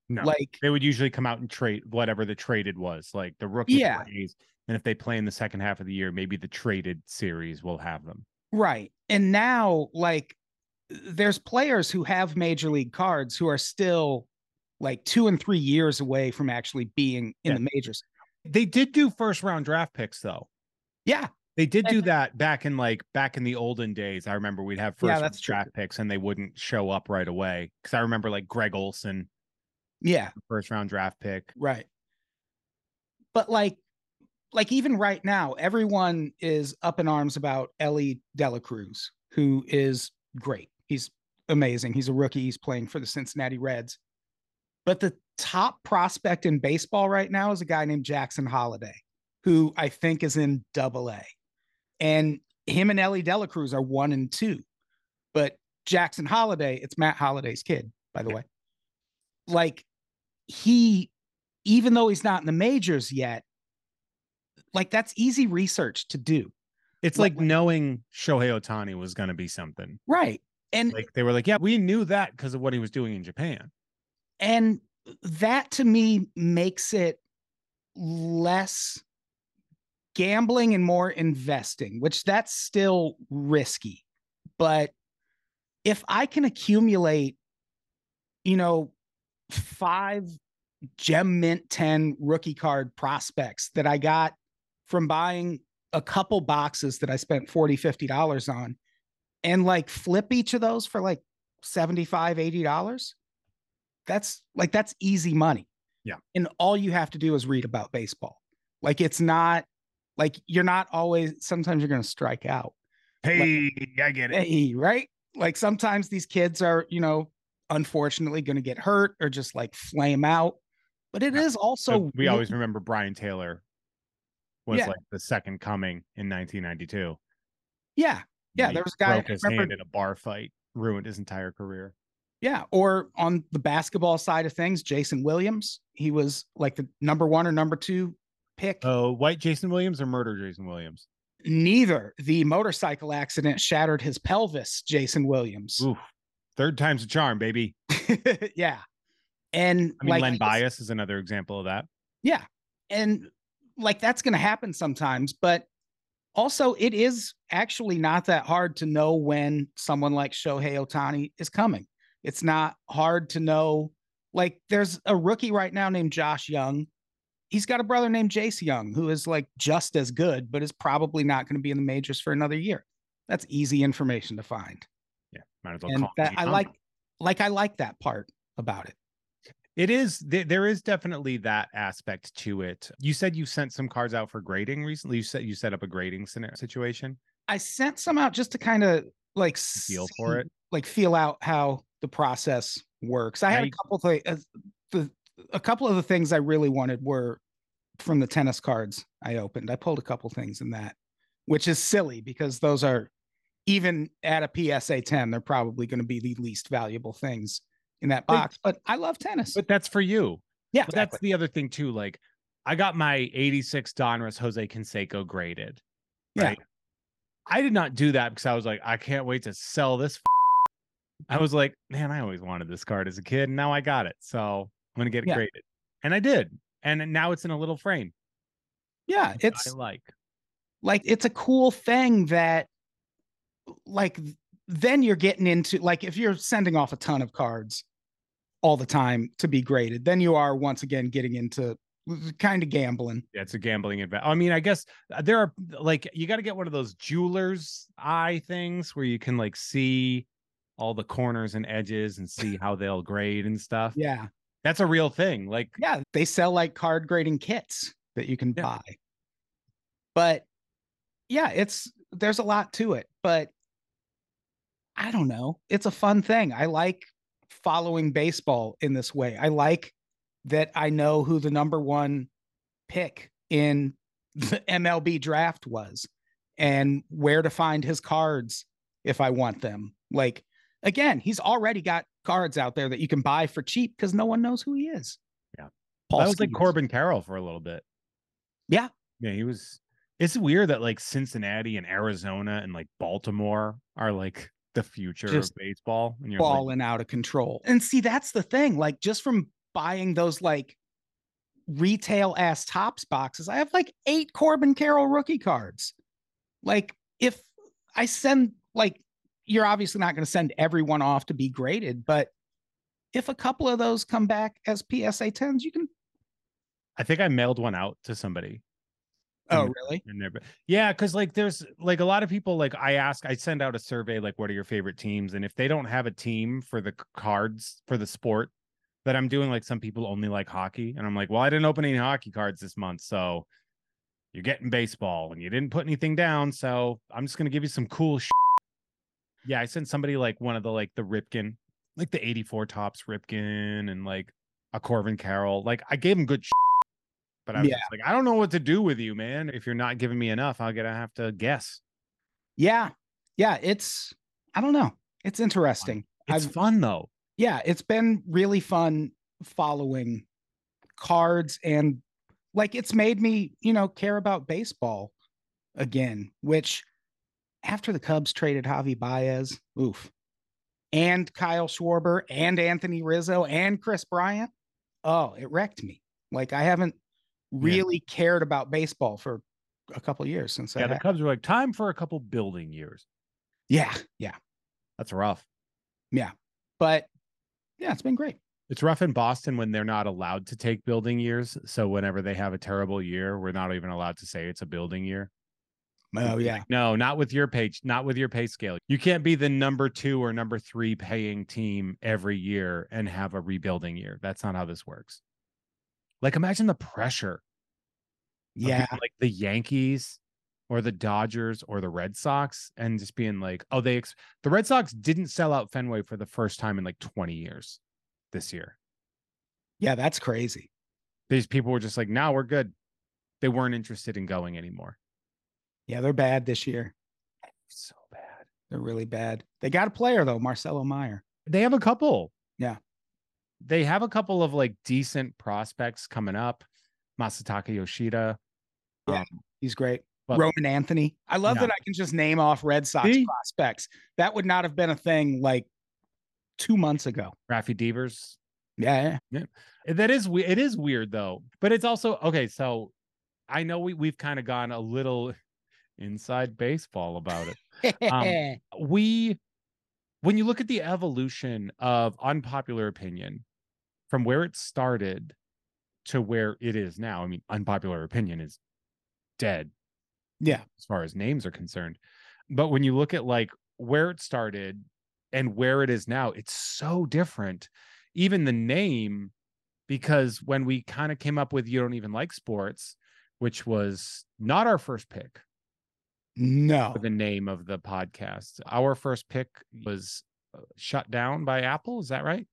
A: No,
B: like
A: they would usually come out and trade whatever the traded was, like the rookie
B: Yeah.
A: plays. And if they play in the second half of the year, maybe the traded series will have them.
B: Right. And now, like, there's players who have major league cards who are still like two and three years away from actually being in
A: Yeah.
B: the majors.
A: They did do first round draft picks though.
B: Yeah.
A: They did do that back in like back in the olden days. I remember we'd have first
B: Yeah, that's true.
A: draft picks and they wouldn't show up right away. Because I remember like Gregg Olson,
B: Yeah.
A: first round draft pick.
B: Right. But like, like even right now, everyone is up in arms about Ellie Dela Cruz, who is great. He's amazing. He's a rookie. He's playing for the Cincinnati Reds. But the top prospect in baseball right now is a guy named Jackson Holliday, who I think is in double A. And him and Elly De La Cruz are one and two. But Jackson Holliday, it's Matt Holliday's kid, by the way. Like he, even though he's not in the majors yet, like that's easy research to do.
A: It's
B: Like-
A: like knowing Shohei Ohtani was going to be something.
B: Right. And
A: Like they were like, yeah, we knew that because of what he was doing in Japan.
B: and that to me makes it less gambling and more investing which that's still risky but if i can accumulate you know five gem mint 10 rookie card prospects that i got from buying a couple boxes that i spent 40 50 dollars on and like flip each of those for like 75 80 dollars that's like that's easy money
A: Yeah.
B: and all you have to do is read about baseball like it's not like you're not always sometimes you're going to strike out
A: Hey, I get it.
B: hey, right like sometimes these kids are you know unfortunately going to get hurt or just like flame out but it is
A: Yeah.
B: also
A: So we always remember Brien Taylor was
B: Yeah.
A: like the second coming in 1992.
B: yeah Yeah,
A: He
B: there was a guy-
A: broke his
B: remember-
A: hand in a bar fight, ruined his entire career.
B: Yeah. Or on the basketball side of things, Jason Williams, he was like the number one or number two pick.
A: Oh, white Jason Williams or murder Jason Williams?
B: Neither. The motorcycle accident shattered his pelvis, Jason Williams.
A: Oof. Third time's a charm, baby.
B: yeah. And
A: I mean,
B: like
A: Len Bias is another example of that.
B: Yeah. And like that's going to happen sometimes, but also it is actually not that hard to know when someone like Shohei Ohtani is coming. It's not hard to know. Like there's a rookie right now named Josh Jung. He's got a brother named Jace Jung who is like just as good, but is probably not going to be in the majors for another year. That's easy information to find.
A: Yeah, might as well
B: and
A: call
B: that I like like I like that part about it.
A: It is th- there is definitely that aspect to it. You said you sent some cards out for grading recently. You said you set up a grading scenario situation.
B: I sent some out just to kind of like
A: Feel for it?
B: like feel out how the process works. I had a couple things. Uh, the a couple of the things I really wanted were from the tennis cards I opened. I pulled a couple things in that, which is silly because those are even at a PSA 10, they're probably going to be the least valuable things in that box. But I love tennis.
A: But that's for you.
B: yeah,
A: But that's the other thing too. Like I got my 86 Donruss Jose Canseco graded.
B: Yeah.
A: Right. I did not do that because I was like, I can't wait to sell this. f- I was like, man, I always wanted this card as a kid. And now I got it. So I'm gonna get it
B: Yeah.
A: graded. And I did. And now it's in a little frame.
B: yeah,
A: which I
B: it's
A: like.
B: like it's a cool thing that like then you're getting into like if you're sending off a ton of cards all the time to be graded then you are once again getting into kind of gambling
A: Yeah, it's a gambling event. I mean, I guess uh, there are like you got to get one of those jeweler's eye things where you can like see all the corners and edges and see how they'll grade and stuff.
B: yeah
A: That's a real thing. Like
B: yeah they sell like card grading kits that you can
A: Yeah.
B: buy but yeah it's there's a lot to it but i don't know it's a fun thing i like following baseball in this way i like that i know who the number one pick in the mlb draft was and where to find his cards if i want them like again he's already got cards out there that you can buy for cheap because no one knows who he is
A: Yeah.
B: Paul
A: that was like Corbin Carroll for a little bit.
B: Yeah.
A: Yeah, he was. It's weird that like Cincinnati and Arizona and like Baltimore are like the future
B: Just
A: of baseball. And you're like,
B: balling out of control. And see, that's the thing. Like, just from buying those like retail ass Topps boxes, I have like eight Corbin Carroll rookie cards. Like, if I send like you're obviously not going to send everyone off to be graded, but if a couple of those come back as PSA 10s, you can.
A: I think I mailed one out to somebody.
B: Oh,
A: Mm.
B: really?
A: in there. But yeah, because like there's like a lot of people like I ask, I send out a survey like what are your favorite teams, and if they don't have a team for the cards for the sport that I'm doing, like some people only like hockey, and I'm like, well, I didn't open any hockey cards this month, so you're getting baseball, and you didn't put anything down, so I'm just gonna give you some cool. Sh-. Yeah, I sent somebody like one of the like the Ripken, like the '84 Topps Ripken, and like a Corbin Carroll. Like I gave him good. Sh- but I was
B: Yeah.
A: like, I don't know what to do with you, man. If you're not giving me enough, I'm gonna have to guess.
B: Yeah. Yeah. It's, I don't know. It's interesting.
A: It's
B: I've-
A: fun though.
B: yeah, it's been really fun following cards and like it's made me, you know, care about baseball again, which after the Cubs traded Javi Baez, oof, and Kyle Schwarber and Anthony Rizzo and Kris Bryant, oh, it wrecked me. Like I haven't really cared about baseball for a couple years since
A: Yeah, the Cubs were like, time for a couple building years.
B: yeah, yeah,
A: That's rough.
B: Yeah, but yeah, it's been great.
A: It's rough in Boston when they're not allowed to take building years. So whenever they have a terrible year, we're not even allowed to say it's a building year.
B: Oh yeah,
A: like, no, not with your page, not with your pay scale. You can't be the number two or number three paying team every year and have a rebuilding year. That's not how this works. Like imagine the pressure
B: yeah,
A: like the Yankees or the Dodgers or the Red Sox and just being like, oh, they ex- the Red Sox didn't sell out Fenway for the first time in like 20 years this year.
B: yeah. That's crazy.
A: These people were just like, now we're good. They weren't interested in going anymore.
B: Yeah, they're bad this year.
A: So bad.
B: They're really bad. They got a player though, Marcelo Mayer.
A: They have a couple.
B: Yeah.
A: They have a couple of like decent prospects coming up. Masataka Yoshida.
B: Yeah.
A: Um,
B: He's great. Roman Anthony. I love
A: Yeah.
B: that I can just name off Red Sox
A: See?
B: prospects. That would not have been a thing like two months ago.
A: Raffy Devers.
B: Yeah. yeah.
A: That is it is weird though. But it's also okay, so I know we we've kind of gone a little inside baseball about it. Um, we when you look at the evolution of unpopular opinion from where it started to where it is now i mean unpopular opinion is dead
B: yeah.
A: as far as names are concerned but when you look at like where it started and where it is now it's so different even the name because when we kind of came up with you don't even like sports which was not our first pick
B: No.
A: the name of the podcast. Our first pick was uh, shut down by Apple. Is that right?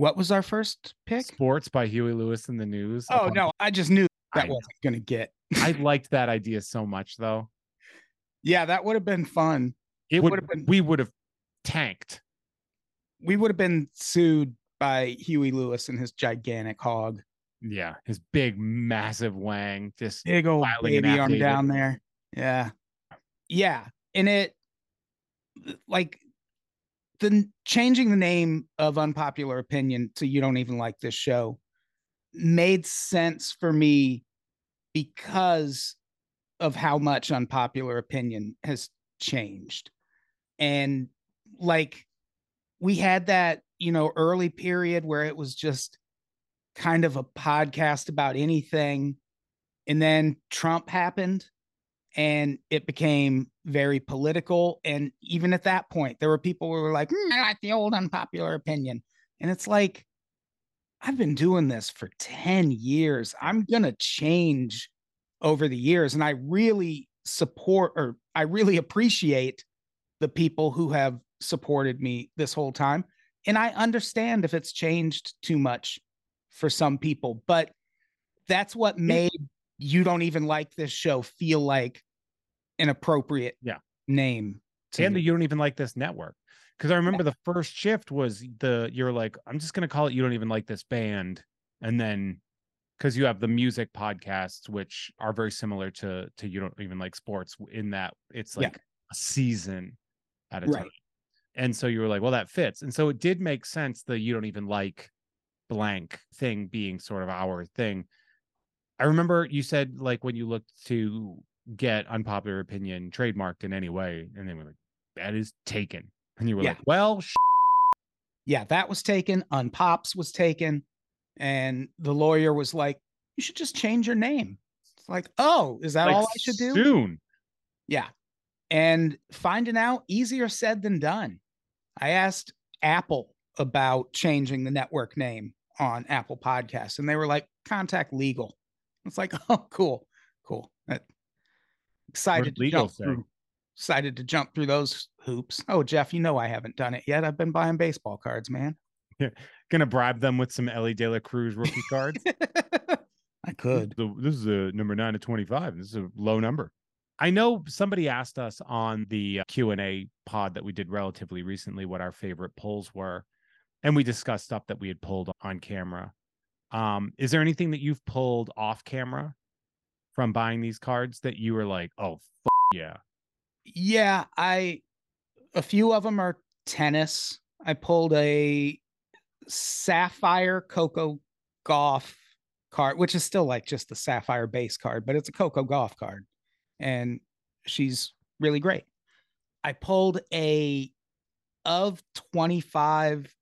B: What was our first pick?
A: Sports by Huey Lewis and the News.
B: Oh no, I just knew that
A: know.
B: wasn't gonna get.
A: I liked that idea so much, though.
B: Yeah, that would have been fun.
A: It
B: Would've been-
A: we would have tanked.
B: We would have been sued by Huey Lewis and his gigantic hog.
A: Yeah, his big, massive wang. Just
B: Big old baby arm down there. Yeah. Yeah. And it like the changing the name of unpopular opinion to you don't even like this show made sense for me because of how much unpopular opinion has changed. And like we had that, you know, early period where it was just kind of a podcast about anything. And then Trump happened and it became very political. And even at that point, there were people who were like, "Hmm, I like the old unpopular opinion. And it's like, I've been doing this for 10 years. I'm going to change over the years. And I really support or I really appreciate the people who have supported me this whole time. And I understand if it's changed too much for some people, but that's what made you don't even like this show feel like an appropriate
A: Yeah.
B: name.
A: and
B: me.
A: you don't even like this network. Because I remember the first shift was the you're like, I'm just gonna call it you don't even like this band. And then because you have the music podcasts, which are very similar to to you don't even like sports in that it's
B: Yeah.
A: like a season at a
B: Right.
A: time. And so you were like, well, that fits. And so it did make sense that you don't even like blank thing being sort of our thing. I remember you said like when you looked to get unpopular opinion trademarked in any way, and they were like, that is taken. And you were
B: Yeah.
A: like, well, sh-
B: yeah, that was taken. Unpops was taken. And the lawyer was like, you should just change your name. It's like, oh, is that
A: like,
B: all I should do?
A: Soon.
B: Yeah. And finding out easier said than done. I asked Apple about changing the network name on Apple Podcasts, and they were like, contact legal. It's like, oh, cool, cool. That- excited to jump through. Excited to jump through those hoops. Oh, Jeff, you know I haven't done it yet. I've been buying baseball cards, man. Yeah.
A: Gonna bribe them with some Elly De La Cruz rookie cards.
B: I could.
A: The- this is a number nine to 25. This is a low number. I know somebody asked us on the uh, Q&A pod that we did relatively recently what our favorite pulls were. And we discussed stuff that we had pulled on camera. Um, is there anything that you've pulled off camera from buying these cards that you were like, oh, f- yeah.
B: Yeah, I a few of them are tennis. I pulled a sapphire Coco Gauff card, which is still like just the sapphire base card, but it's a Coco Gauff card. And she's really great. I pulled a of 25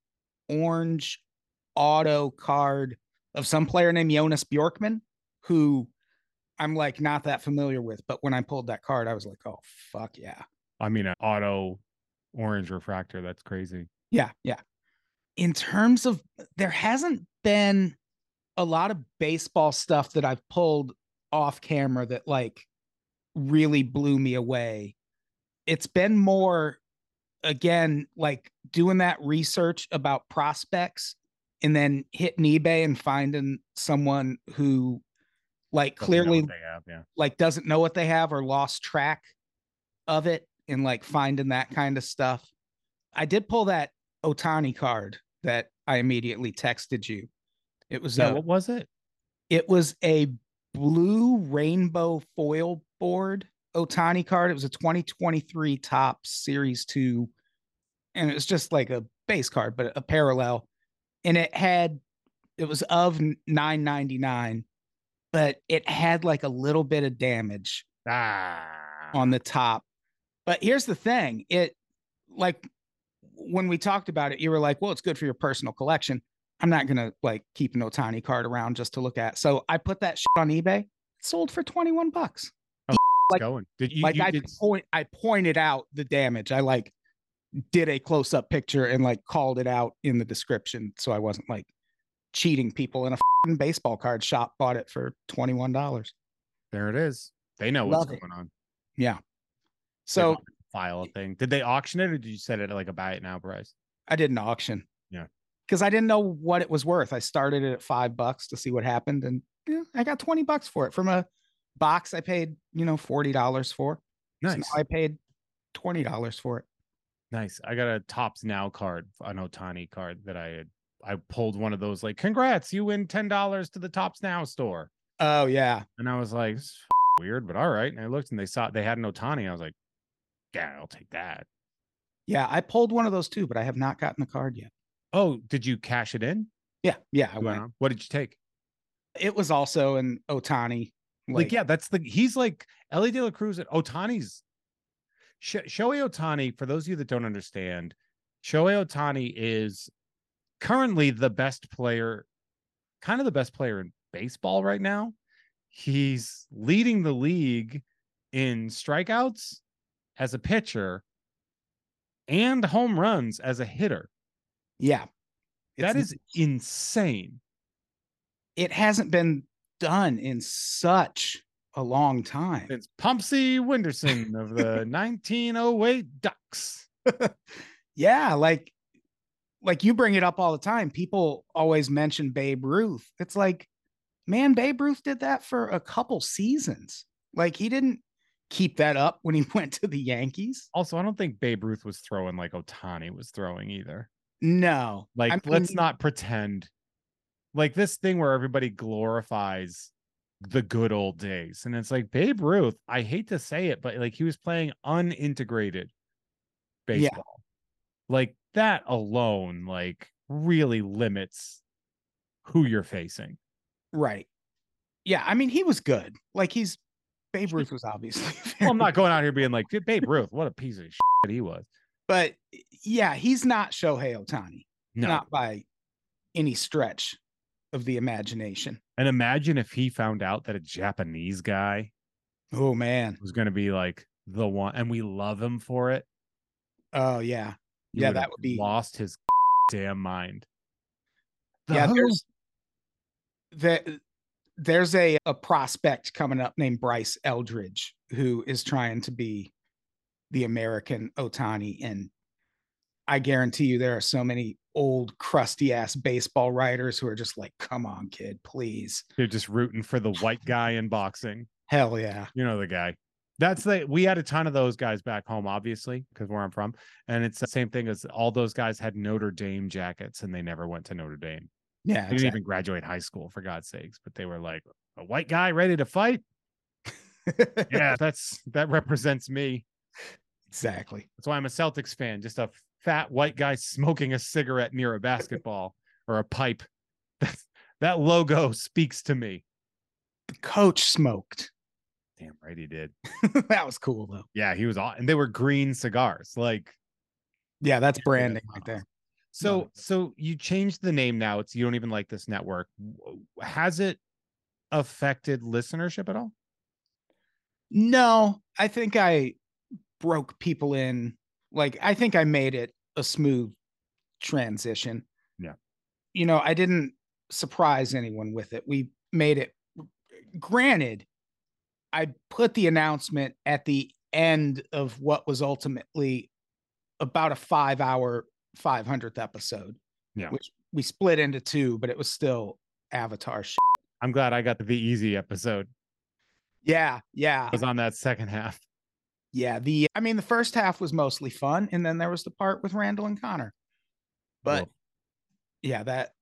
B: orange auto card of some player named Jonas Bjorkman, who I'm like not that familiar with. But when I pulled that card, I was like, oh, fuck yeah.
A: I mean, an auto orange refractor. That's crazy.
B: Yeah, yeah. In terms of there hasn't been a lot of baseball stuff that I've pulled off camera that like really blew me away. It's been more again like doing that research about prospects and then hitting eBay and finding someone who like
A: Doesn't
B: clearly
A: they have, yeah.
B: like doesn't know what they have or lost track of it in like finding that kind of stuff. I did pull that Ohtani card that I immediately texted you. It was
A: Yeah,
B: a,
A: what was it?
B: it was a blue rainbow foil board Ohtani card. It was a 2023 top series two. And it was just like a base card, but a parallel. And it had it was of 999, but it had like a little bit of damage
A: Ah,
B: on the top. But here's the thing it like when we talked about it, you were like, well, it's good for your personal collection. I'm not gonna like keep an Ohtani card around just to look at. So I put that shit on eBay. It sold for 21 bucks. like-
A: going. Did you,
B: like
A: you
B: I
A: did,
B: point I pointed out the damage. I like did a close-up picture and like called it out in the description. So I wasn't like cheating people in a fing baseball card shop, bought it for $21.
A: there it is. They know what's
B: Love it.
A: going on.
B: Yeah. So
A: file a thing. Did they auction it or did you set it at like a buy it now price?
B: I did an auction.
A: Yeah.
B: Because I didn't know what it was worth. I started it at five bucks to see what happened. And yeah, I got 20 bucks for it from a box I paid, you know, $40 for. So
A: Nice.
B: I paid $20 for it.
A: Nice. I got a Topps now card, an Ohtani card that I had. I pulled one of those like, congrats, you win ten dollars to the Topps Now store.
B: Oh, yeah.
A: And I was like, this is f- weird, but all right. And I looked and they saw they had an Ohtani. I was like, yeah, I'll take that.
B: Yeah. I pulled one of those too, but I have not gotten the card yet.
A: Oh, did you cash it in?
B: Yeah. Yeah. I
A: went on? What did you take?
B: It was also an Ohtani.
A: Like, yeah, that's the he's like Elly De La Cruz at Ohtani's Sh- Shohei Ohtani. For those of you that don't understand, Shohei Ohtani is currently the best player, kind of the best player in baseball right now. He's leading the league in strikeouts as a pitcher and home runs as a hitter.
B: Yeah.
A: That
B: It's-
A: is insane.
B: it hasn't been done in such a long time.
A: It's Pumpsy Winderson of the 1908 Ducks.
B: Yeah, like like you bring it up all the time. People always mention Babe Ruth. It's like, man, Babe Ruth did that for a couple seasons. Like he didn't keep that up when he went to the Yankees.
A: Also, I don't think Babe Ruth was throwing like Ohtani was throwing either.
B: No.
A: Like,
B: I
A: let's not pretend like this thing where everybody glorifies the good old days. And it's like Babe Ruth, I hate to say it, but like he was playing unintegrated
B: Yeah.
A: baseball. Like that alone, like really limits who you're facing.
B: Right. Yeah, I mean he was good. Like he's Babe Ruth was obviously
A: Well, I'm not going out here being like Babe Ruth, what a piece of shit he was.
B: but yeah, he's not Shohei Ohtani.
A: No.
B: Not by any stretch of the imagination.
A: And imagine if he found out that a Japanese guy
B: Oh man.
A: was going to be like the one, and we love him for it.
B: Oh yeah. Yeah, that would be-
A: lost his damn mind. The
B: yeah, there's the, there's a, a prospect coming up named Bryce Eldridge who is trying to be the American Ohtani. And I guarantee you there are so many old crusty ass baseball writers who are just like, come on, kid, please.
A: They're just rooting for the white guy in boxing.
B: Hell yeah.
A: You know the guy. That's the we had a ton of those guys back home, obviously, because where I'm from. And it's the same thing as all those guys had Notre Dame jackets and they never went to Notre Dame.
B: Yeah.
A: They didn't even graduate high school, for God's sakes. But they were like, a white guy ready to fight. Yeah, that's that represents me.
B: exactly.
A: That's why I'm a Celtics fan. Just a fat white guy smoking a cigarette near a basketball or a pipe. That's, that logo speaks to me.
B: The coach smoked.
A: Damn right he did.
B: that was cool though.
A: Yeah, he was aw- and they were green cigars. Like
B: Yeah, that's branding right there.
A: so so you changed the name now. It's you don't even like this network. Has it affected listenership at all?
B: No, I think I broke people in. Like, I think I made it a smooth transition.
A: Yeah.
B: You know, I didn't surprise anyone with it. We made it. Granted, I put the announcement at the end of what was ultimately about a five hour, 500th episode.
A: Yeah.
B: Which we split into two, but it was still Avatar shit.
A: I'm glad I got the easy episode.
B: Yeah. Yeah.
A: I was on that second half.
B: Yeah, the I mean the first half was mostly fun, and then there was the part with Randall and Connor. But
A: Cool.
B: yeah, that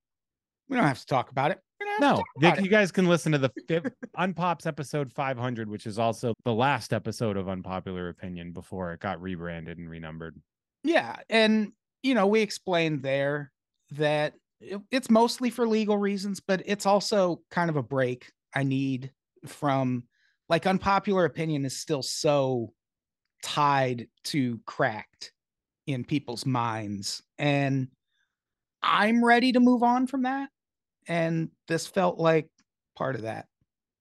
B: we don't have to talk about it. We don't have to
A: No, you guys can listen to the fifth, Unpops episode 500, which is also the last episode of Unpopular Opinion before it got rebranded and renumbered.
B: Yeah, and you know, we explained there that it- it's mostly for legal reasons, but it's also kind of a break I need from like unpopular opinion is still so tied to cracked in people's minds and I'm ready to move on from that and this felt like part of that.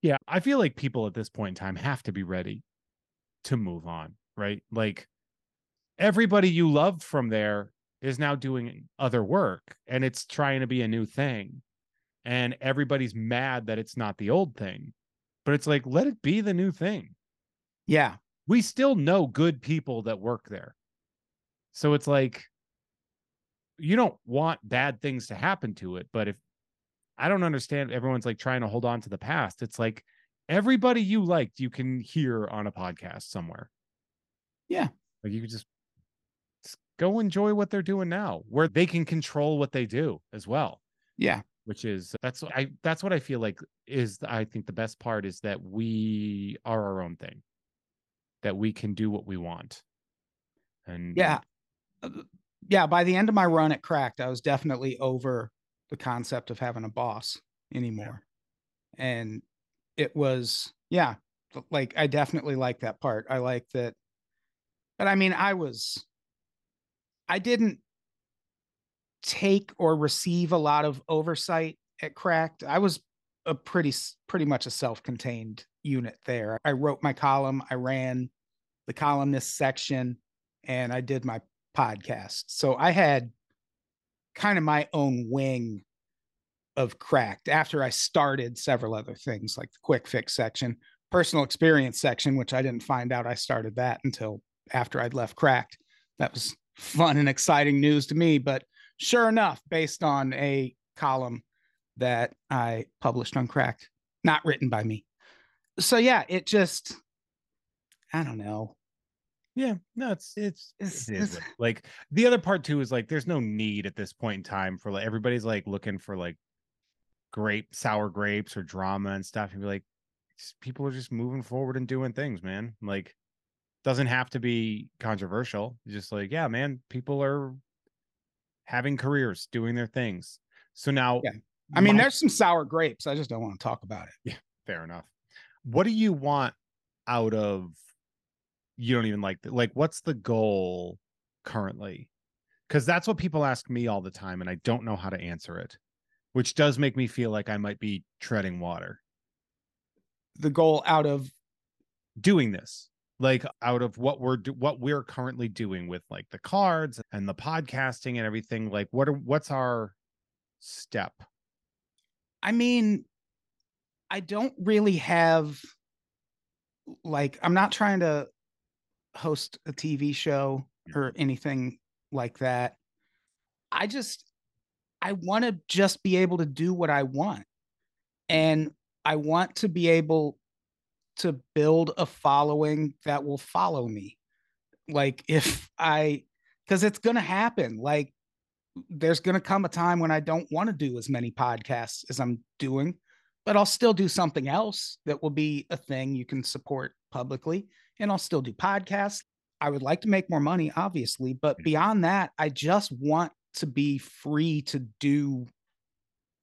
A: Yeah, I feel like people at this point in time have to be ready to move on, right? Like everybody you loved from there is now doing other work and it's trying to be a new thing. And everybody's mad that it's not the old thing. But it's like, let it be the new thing.
B: Yeah.
A: We still know good people that work there. So it's like, you don't want bad things to happen to it. But if I don't understand, everyone's like trying to hold on to the past. It's like everybody you liked, you can hear on a podcast somewhere.
B: Yeah.
A: Like you could just, just go enjoy what they're doing now, where they can control what they do as well.
B: Yeah.
A: Which is that's what I that's what I feel like is I think the best part is that we are our own thing, that we can do what we want. And
B: Yeah. Uh, Yeah, by the end of my run at Cracked, I was definitely over the concept of having a boss anymore. And it was, yeah, like I definitely like that part. I like that. But I mean, I was, I didn't take or receive a lot of oversight at Cracked. I was a pretty, pretty much a self contained unit there. I wrote my column, I ran the columnist section, and I did my podcast. So I had kind of my own wing of cracked after I started several other things like the quick fix section, personal experience section, which I didn't find out I started that until after I'd left cracked. That was fun and exciting news to me. But sure enough, based on a column that I published on cracked, not written by me. So yeah, it just, I don't know.
A: Yeah, no, it's it's,
B: It's- it's-
A: like the other part too is like there's no need at this point in time for like everybody's like looking for like grape sour grapes or drama and stuff. And be like, people are just moving forward and doing things, man. Like doesn't have to be controversial. It's Just like, yeah, man, people are having careers, doing their things. So now
B: Yeah. I mean,
A: my-
B: there's some sour grapes. I just don't want to talk about it.
A: Yeah, fair enough. What do you want out of you don't even like the, like what's the goal currently? Cuz that's what people ask me all the time and I don't know how to answer it, which does make me feel like I might be treading water
B: The goal out of
A: doing this. Like out of what we're do- what we're currently doing with like the cards and the podcasting and everything like what are what's our step?
B: I mean, I don't really have like I'm not trying to host a TV show or anything like that. I just I want to just be able to do what I want. And I want to be able to build a following that will follow me. Like if I cuz it's going to happen. Like there's going to come a time when I don't want to do as many podcasts as I'm doing, but I'll still do something else that will be a thing you can support publicly. And I'll still do podcasts. I would like to make more money, obviously, but mm-hmm. beyond that, I just want to be free to do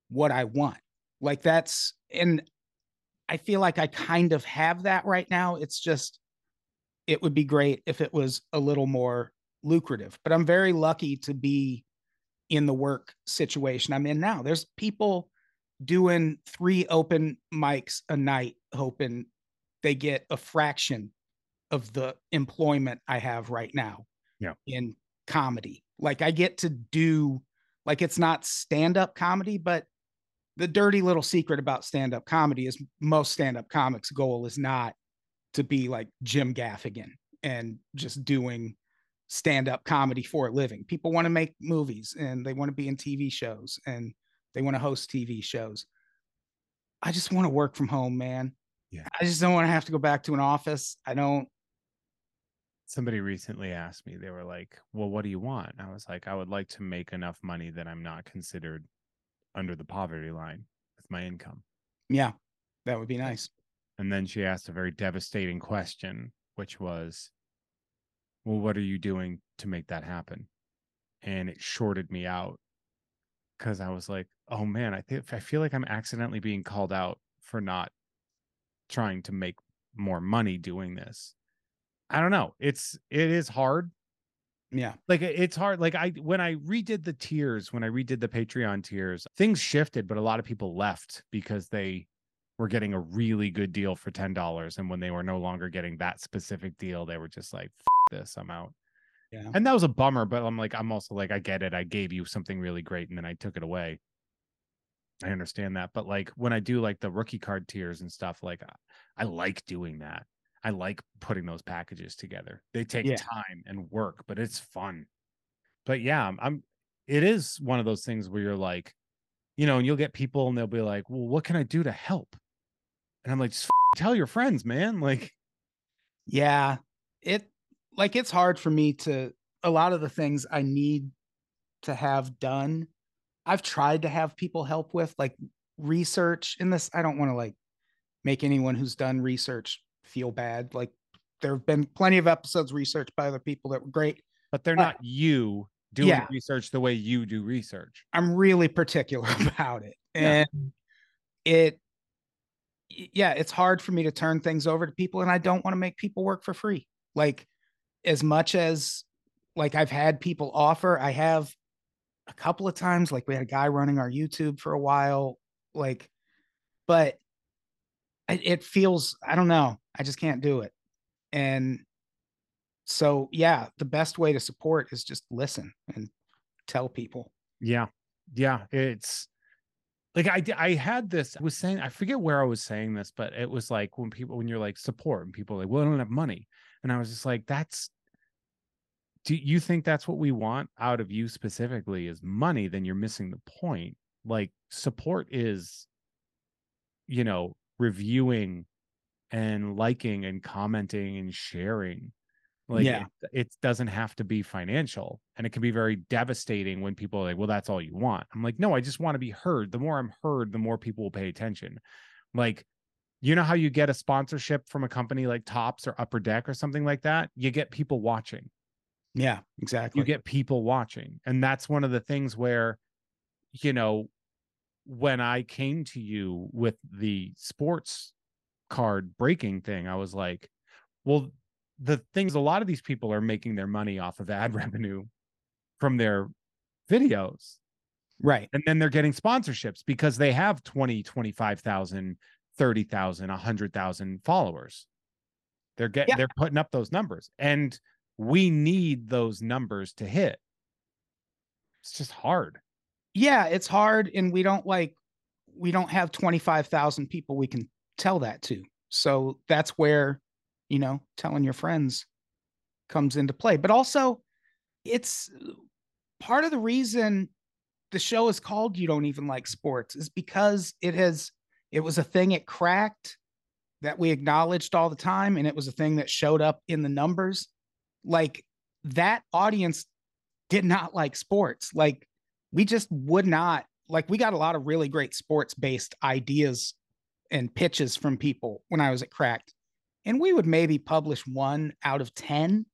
B: what I want. Like that's, and I feel like I kind of have that right now. It's just, it would be great if it was a little more lucrative, but I'm very lucky to be in the work situation I'm in now. There's people doing three open mics a night, hoping they get a fraction of the employment I have right now
A: Yeah.
B: in comedy. Like I get to do, like it's not stand up comedy, but the dirty little secret about stand up comedy is most stand up comics' goal is not to be like Jim Gaffigan and just doing stand up comedy for a living. People want to make movies and they want to be in TV shows and they want to host TV shows. I just want to work from home, man.
A: Yeah.
B: I just don't want to have to go back to an office. I don't
A: somebody recently asked me, they were like, Well, what do you want? I was like, I would like to make enough money that I'm not considered under the poverty line with my income.
B: Yeah, that would be nice.
A: And then she asked a very devastating question, which was, Well, what are you doing to make that happen? And it shorted me out because I was like, Oh man, I think I feel like I'm accidentally being called out for not trying to make more money doing this. I don't know. It's it is hard.
B: Yeah.
A: Like it's hard. Like I when I redid the tiers, when I redid the Patreon tiers, things shifted, but a lot of people left because they were getting a really good deal for ten dollars, and when they were no longer getting that specific deal, they were just like, "This, I'm out."
B: Yeah.
A: And that was a bummer, but I'm like, I'm also like, I get it. I gave you something really great, and then I took it away. I understand that, but like when I do like the rookie card tiers and stuff, like I like doing that. I like putting those packages together. They take
B: Yeah.
A: time and work, but it's fun. But yeah, I'm, I'm it is one of those things where you're like, you know, and you'll get people and they'll be like, "Well, what can I do to help?" And I'm like, "Just f- tell your friends, man." Like,
B: Yeah. It like it's hard for me to a lot of the things I need to have done. I've tried to have people help with like research in this. I don't want to like make anyone who's done research feel bad. Like there have been plenty of episodes researched by other people that were great.
A: but they're not you doing
B: Yeah.
A: research the way you do research.
B: I'm really particular about it.
A: Yeah.
B: And it yeah, it's hard for me to turn things over to people and I don't want to make people work for free. Like as much as like I've had people offer, I have a couple of times like we had a guy running our YouTube for a while like but it feels I don't know. I just can't do it. And so yeah, the best way to support is just listen and tell people.
A: Yeah. Yeah. It's like i i had this, I was saying, I forget where I was saying this, but it was like when people, when you're like support and people like, well, I don't have money. And I was just like, that's, do you think that's what we want out of you specifically is money? Then you're missing the point. Like support is, you know, reviewing and liking and commenting and sharing. Like
B: Yeah.
A: it, it doesn't have to be financial. And it can be very devastating when people are like, well, that's all you want. I'm like, no, I just want to be heard. The more I'm heard, the more people will pay attention. Like, you know how you get a sponsorship from a company like Topps or Upper Deck or something like that? You get people watching
B: Yeah, exactly.
A: you get people watching and that's one of the things where you know when i came to you with the sports card breaking thing i was like well the things a lot of these people are making their money off of ad revenue from their videos
B: right.
A: and then they're getting sponsorships because they have 20 25,000 30,000 100,000 followers they're getting
B: Yeah.
A: they're putting up those numbers and we need those numbers to hit it's just hard
B: Yeah, it's hard and we don't like we don't have 25,000 people we can tell that to. So that's where, you know, telling your friends comes into play. But also it's part of the reason the show is called You Don't Even Like Sports is because it has it was a thing it cracked that we acknowledged all the time and it was a thing that showed up in the numbers. Like that audience did not like sports. Like we just would not like we got a lot of really great sports based ideas and pitches from people when I was at Cracked. And we would maybe publish one out of 10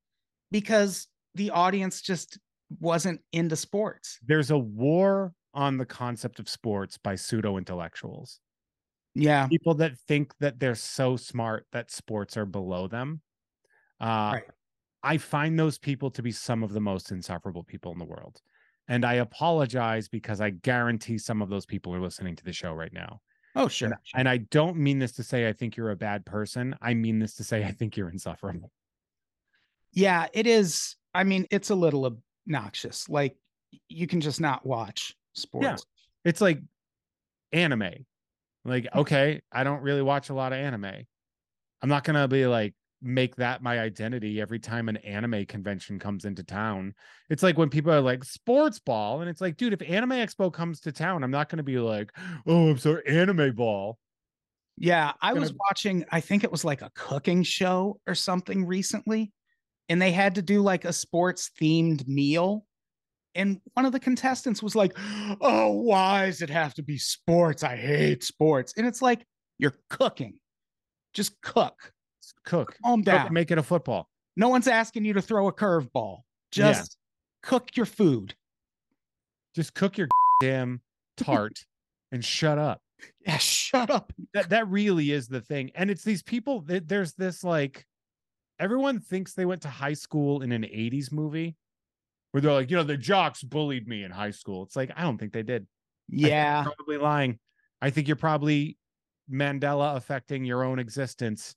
B: because the audience just wasn't into sports.
A: there's a war on the concept of sports by pseudo intellectuals
B: Yeah.
A: people that think that they're so smart that sports are below them uh
B: Right.
A: i find those people to be some of the most insufferable people in the world and i apologize because i guarantee some of those people are listening to the show right now
B: Oh, sure.
A: and, and i don't mean this to say i think you're a bad person i mean this to say i think you're insufferable
B: Yeah, it is. I mean, it's a little obnoxious. Like you can just not watch sports.
A: it's like anime like mm. okay i don't really watch a lot of anime i'm not gonna be like make that my identity every time an anime convention comes into town it's like when people are like sports ball and it's like dude if anime expo comes to town i'm not gonna be like oh i'm sorry anime ball
B: Yeah, I was
A: Gonna-
B: watching, I think it was like a cooking show or something recently. and they had to do like a sports themed meal. And one of the contestants was like, Oh, why does it have to be sports? I hate sports. And it's like, You're cooking. Just cook.
A: Cook.
B: Calm
A: Cook,
B: down.
A: make it a football.
B: No one's asking you to throw a curveball.
A: Yeah.
B: Just cook your food.
A: Just cook your damn tart and shut up.
B: Yeah, shut up.
A: That that really is the thing. And it's these people that there's this like everyone thinks they went to high school in an 80s movie where they're like, you know, the jocks bullied me in high school. It's like, I don't think they did. I think you're
B: Yeah.
A: probably lying. I think you're probably Mandela affecting your own existence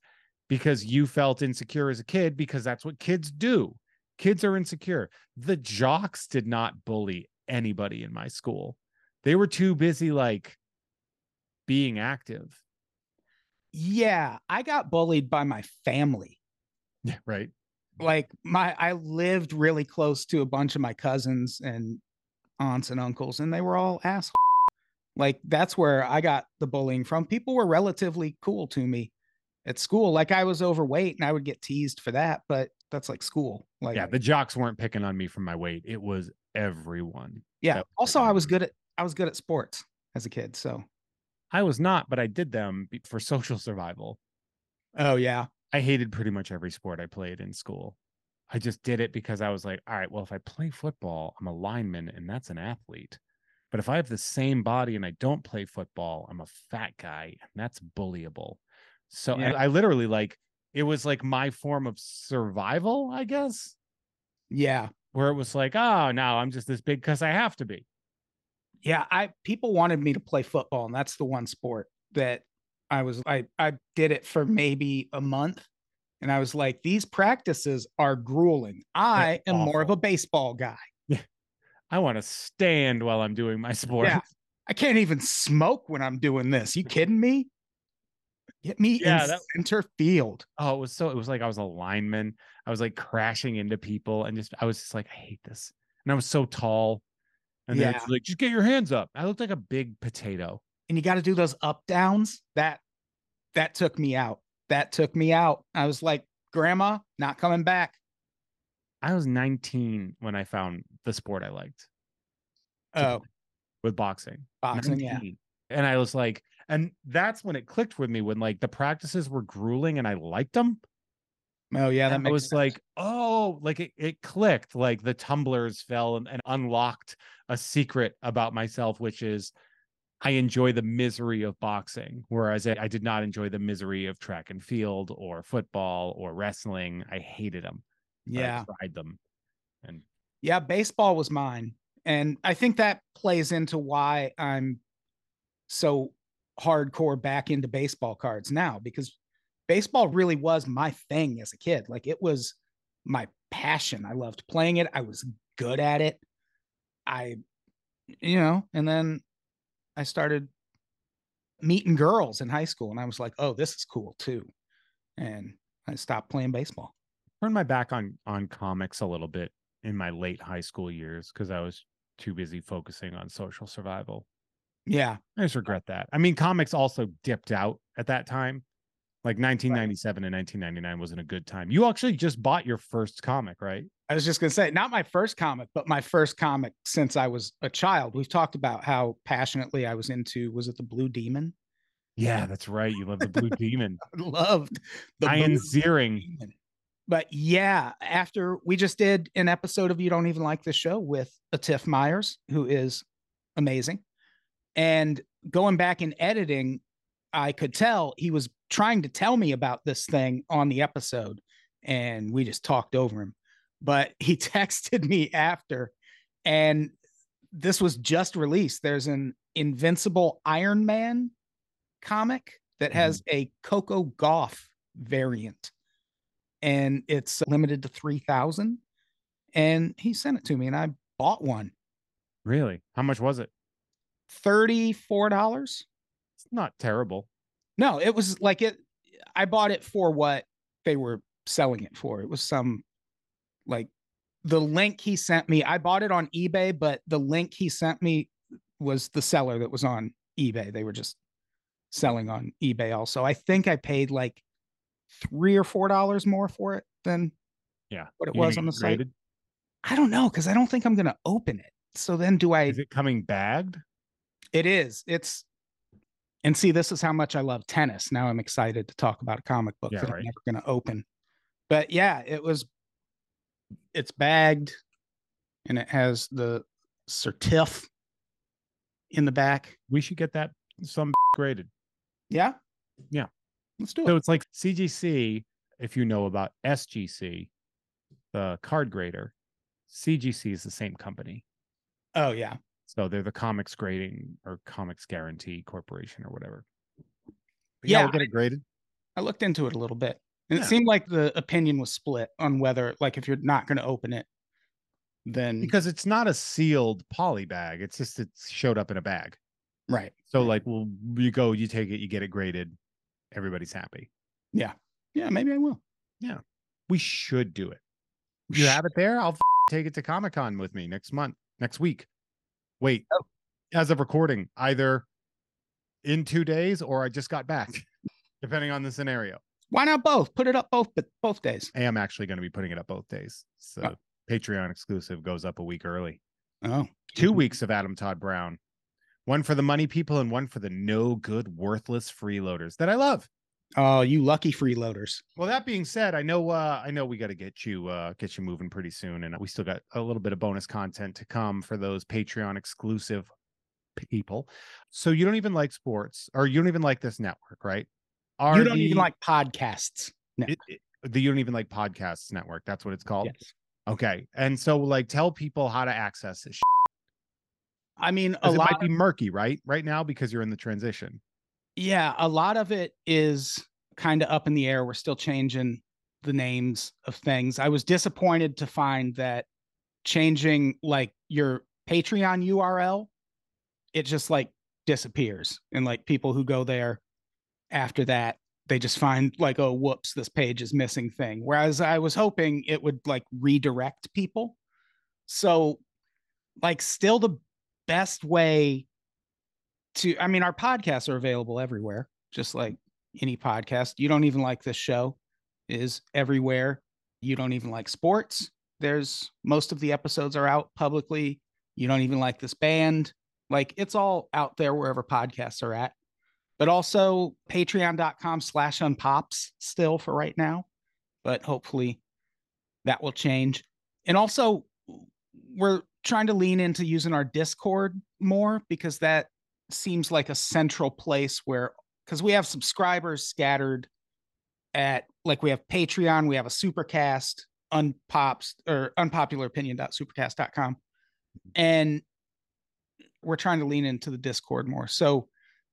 A: because you felt insecure as a kid because that's what kids do. Kids are insecure. The jocks did not bully anybody in my school. They were too busy like being active.
B: Yeah. I got bullied by my family.
A: Yeah, right.
B: like my I lived really close to a bunch of my cousins and aunts and uncles, and they were all assholes. Like that's where I got the bullying from. People were relatively cool to me at school. Like I was overweight and I would get teased for that, but that's like school. Like
A: Yeah, the jocks weren't picking on me for my weight. It was everyone.
B: yeah.
A: was
B: Also, I was good at I was good at sports as a kid. So
A: I was not, but I did them for social survival.
B: oh yeah.
A: I hated pretty much every sport I played in school. I just did it because I was like, all right, well, if I play football, I'm a lineman and that's an athlete. But if I have the same body and I don't play football, I'm a fat guy and that's bullyable. So
B: Yeah.
A: I, literally like it was like my form of survival, I guess,
B: Yeah.
A: where it was like, oh, no, I'm just this big because I have to be.
B: Yeah, I people wanted me to play football, and that's the one sport that I was I I did it for maybe a month, and I was like, these practices are grueling. I am more of a baseball guy.
A: I want to stand while I'm doing my sport.
B: Yeah. I can't even smoke when I'm doing this. You kidding me? Get me
A: Yeah,
B: in
A: that-
B: center field.
A: Oh, it was so it was like I was a lineman. I was like crashing into people and just I was just like, I hate this. And I was so tall. And then
B: Yeah.
A: like, just get your hands up. I looked like a big potato.
B: And you got to do those up downs. That that took me out. That took me out. I was like, Grandma, not coming back.
A: I was 19 when I found the sport I liked
B: Oh,
A: with boxing.
B: boxing, yeah.
A: And I was like, and that's when it clicked with me when like the practices were grueling and I liked them.
B: Oh, yeah. That
A: was
B: sense.
A: like, oh, like it, it clicked. Like the tumblers fell and, and unlocked a secret about myself, which is I enjoy the misery of boxing, whereas I, I did not enjoy the misery of track and field or football or wrestling. I hated them. but I
B: yeah.
A: tried them. And
B: Yeah, baseball was mine. And I think that plays into why I'm so hardcore back into baseball cards now because baseball really was my thing as a kid. Like it was my passion. I loved playing it. I was good at it. I, you know, and then I started meeting girls in high school and I was like, oh, this is cool too. And I stopped playing baseball.
A: turned my back on on comics a little bit in my late high school years because I was too busy focusing on social survival.
B: Yeah.
A: I just regret that. I mean, comics also dipped out at that time. Like 1997 and 1999 wasn't a good time. You actually just bought your first comic, right?
B: I was just gonna say, not my first comic, but my first comic since I was a child. We've talked about how passionately I was into. Was it the Blue Demon?
A: Yeah, that's right. You love the Blue Demon.
B: I loved the
A: Ian
B: Blue
A: Ziering.
B: Demon. But yeah, after we just did an episode of You Don't Even Like This Show with Atif Myers, who is amazing, and going back and editing, I could tell he was trying to tell me about this thing on the episode, and we just talked over him. But he texted me after, and this was just released. There's an Invincible Iron Man comic that has mm-hmm. a Coco Gauff variant, and it's limited to 3,000. And he sent it to me, and I bought one.
A: Really? How much was it?
B: $34.
A: It's not terrible.
B: No, it was like it. I bought it for what they were selling it for. It was some like the link he sent me. I bought it on eBay, but the link he sent me was the seller that was on eBay. They were just selling on eBay also. I think I paid like three or four dollars more for it than
A: Yeah.
B: what it
A: You
B: was on the site. I don't know because I don't think I'm gonna open it. So then do I
A: Is it coming bagged?
B: It is. It's and see, this is how much I love tennis. Now I'm excited to talk about a comic book
A: Yeah,
B: that
A: right.
B: I'm never gonna open. But yeah, it was it's bagged and it has the certif in the back.
A: We should get that some graded.
B: Yeah.
A: Yeah.
B: Let's do it.
A: So it's like CGC, if you know about SGC, the card grader, CGC is the same company.
B: oh yeah.
A: So they're the comics grading or comics guarantee corporation or whatever. But
B: Yeah,
A: we'll get it graded.
B: I looked into it a little bit. And
A: Yeah.
B: it seemed like the opinion was split on whether like if you're not gonna open it, then
A: Because it's not a sealed poly bag. It's just it showed up in a bag.
B: right.
A: So like well, you go, you take it, you get it graded, everybody's happy.
B: Yeah, Yeah. maybe I will. Yeah.
A: We should do it. You have it there? I'll f- take it to Comic Con with me next month, next week. Wait,
B: Oh.
A: as of recording, either in two days or I just got back, depending on the scenario.
B: Why not both? Put it up both but both days.
A: I am actually going to be putting it up both days. So
B: Oh.
A: Patreon exclusive goes up a week early.
B: Oh.
A: 2 weeks of Adam Tod Brown, one for the money people and one for the no good, worthless freeloaders that I love.
B: Oh, you lucky freeloaders.
A: Well, that being said, I know uh I know we got to get you uh get you moving pretty soon and we still got a little bit of bonus content to come for those Patreon exclusive people. So you don't even like sports or you don't even like this network, right? Are
B: you don't even like podcasts. No.
A: it, it- the you don't even like podcasts network. That's what it's called.
B: Yes.
A: Okay. And so like tell people how to access this.
B: I mean, a lot
A: might be murky, right? Right now because you're in the transition.
B: Yeah, a lot of it is kind of up in the air. We're still changing the names of things. I was disappointed to find that changing like your Patreon URL, it just like disappears. And like people who go there after that, they just find like, oh, whoops, this page is missing thing. Whereas I was hoping it would like redirect people. So, like, still the best way to, I mean, our podcasts are available everywhere, just like any podcast. You don't even like this show is everywhere. You don't even like sports. There's most of the episodes are out publicly. You don't even like this band. Like it's all out there wherever podcasts are at. But also patreon.com slash unpops still for right now. But hopefully that will change. And also we're trying to lean into using our Discord more because that seems like a central place where because we have subscribers scattered at like we have Patreon, we have a supercast, unpops or unpopularopinion.supercast.com. And we're trying to lean into the Discord more. So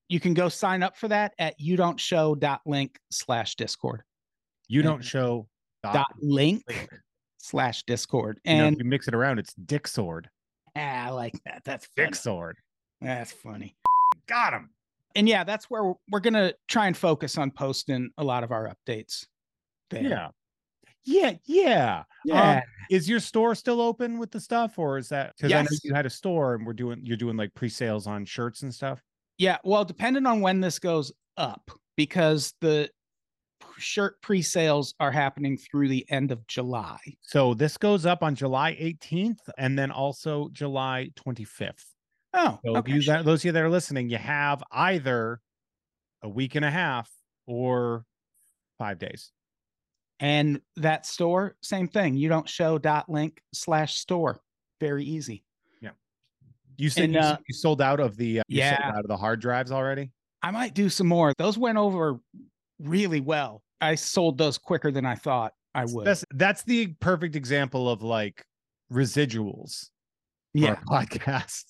B: you can go sign up for that at you don't show.link slash discord.
A: You don't show
B: dot link,
A: link
B: slash discord.
A: You know,
B: And
A: if you mix it around, it's Dick Sword.
B: ah, I like that. That's.
A: Dick Sword.
B: That's funny.
A: Got him.
B: And yeah, that's where we're, we're gonna try and focus on posting a lot of our updates. There.
A: Yeah. Yeah. Yeah.
B: Yeah.
A: Um, is your store still open with the stuff or is that because I know you had a store and we're doing you're doing like pre-sales on shirts and stuff?
B: Yeah, well, depending on when this goes up, because the shirt pre-sales are happening through the end of July.
A: So this goes up on July 18th and then also July 25th.
B: Oh,
A: So
B: okay.
A: you that, those of you that are listening, you have either a week and a half or five days.
B: And that store, same thing. You don't show dot link slash store. Very easy. Yeah.
A: You said
B: And,
A: you,
B: uh,
A: you sold out of the uh,
B: Yeah.
A: out of the hard drives already.
B: I might do some more. Those went over really well. I sold those quicker than I thought I would.
A: That's that's the perfect example of like residuals for
B: yeah.
A: podcast.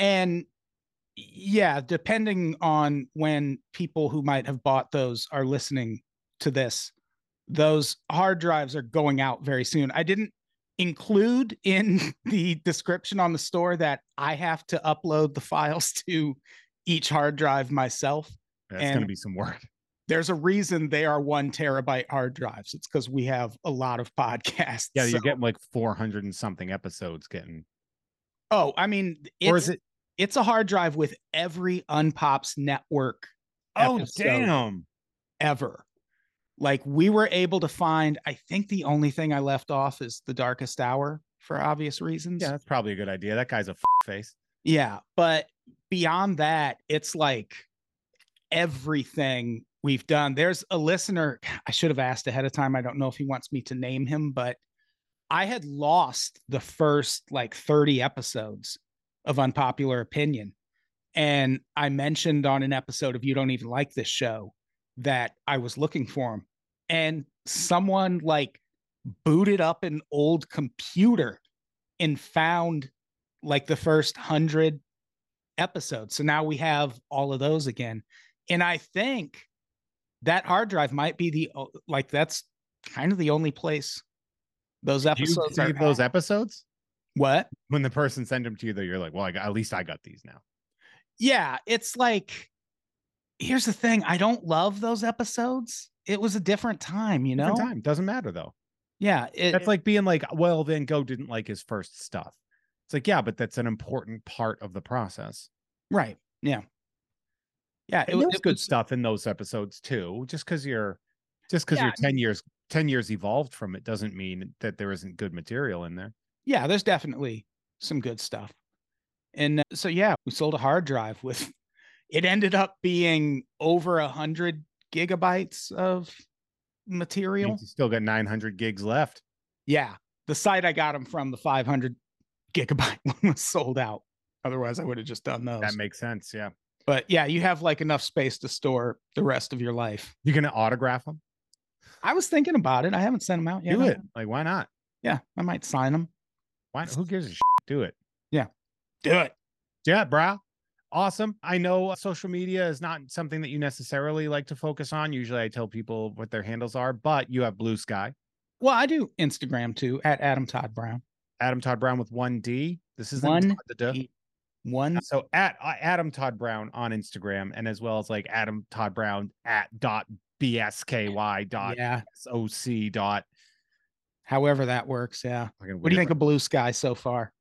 B: And yeah, depending on when people who might have bought those are listening to this, those hard drives are going out very soon. I didn't include in the description on the store that I have to upload the files to each hard drive myself.
A: That's going to be some work.
B: There's a reason they are one terabyte hard drives. It's because we have a lot of podcasts.
A: Yeah,
B: So-
A: you're getting like 400 and something episodes getting.
B: oh, I mean, it's,
A: or is it?
B: It's a hard drive with every Unpops network
A: Oh, damn.
B: ever. like we were able to find i think the only thing i left off is the darkest hour for obvious reasons
A: Yeah, that's probably a good idea. That guy's a f- face.
B: yeah but beyond that it's like everything we've done there's a listener i should have asked ahead of time i don't know if he wants me to name him but i had lost the first like 30 episodes of unpopular opinion and i mentioned on an episode of you don't even like this show that i was looking for him and someone like booted up an old computer and found like the first hundred episodes. So now we have all of those again. And I think that hard drive might be the like that's kind of the only place those
A: You
B: episodes are.
A: those
B: at.
A: episodes
B: what?
A: when the person sent them to you. Though you're like, well, I got, at least I got these now.
B: Yeah, it's like here's the thing. I don't love those episodes. It was a different time, you know.
A: Different time doesn't matter though.
B: Yeah, it,
A: That's like being like, well, Van Gogh didn't like his first stuff. It's like, yeah, but that's an important part of the process.
B: right. Yeah, yeah. It,
A: And
B: was
A: good stuff in those episodes too. Just because you're, just because
B: Yeah,
A: you're ten years, ten years evolved from it, doesn't mean that there isn't good material in there.
B: Yeah, there's definitely some good stuff. And uh, so yeah, we sold a hard drive with it ended up being over a hundred gigabytes of material.
A: You still got 900 gigs left.
B: Yeah. The site I got them from, the 500 gigabyte one was sold out. Otherwise, I would have just done those.
A: That makes sense. Yeah.
B: but yeah, you have like enough space to store the rest of your life.
A: You're gonna autograph them?
B: I was thinking about it. I haven't sent them out yet.
A: Do it. Like, why not?
B: Yeah, I might sign them.
A: Why? Who gives a shit? Do it. Yeah.
B: Do it.
A: Yeah, bro. Awesome. I know social media is not something that you necessarily like to focus on. Usually I tell people what their handles are, but you have Blue Sky.
B: Well, I do Instagram too at Adam Tod Brown.
A: Adam Tod Brown with one D. This is
B: One
A: the.
B: D. One.
A: So at uh, Adam Tod Brown on Instagram, and as well as like Adam Tod Brown at dot bsky dot
B: Yeah.
A: soc dot.
B: However that works. Yeah. What do you think of Blue Sky so far?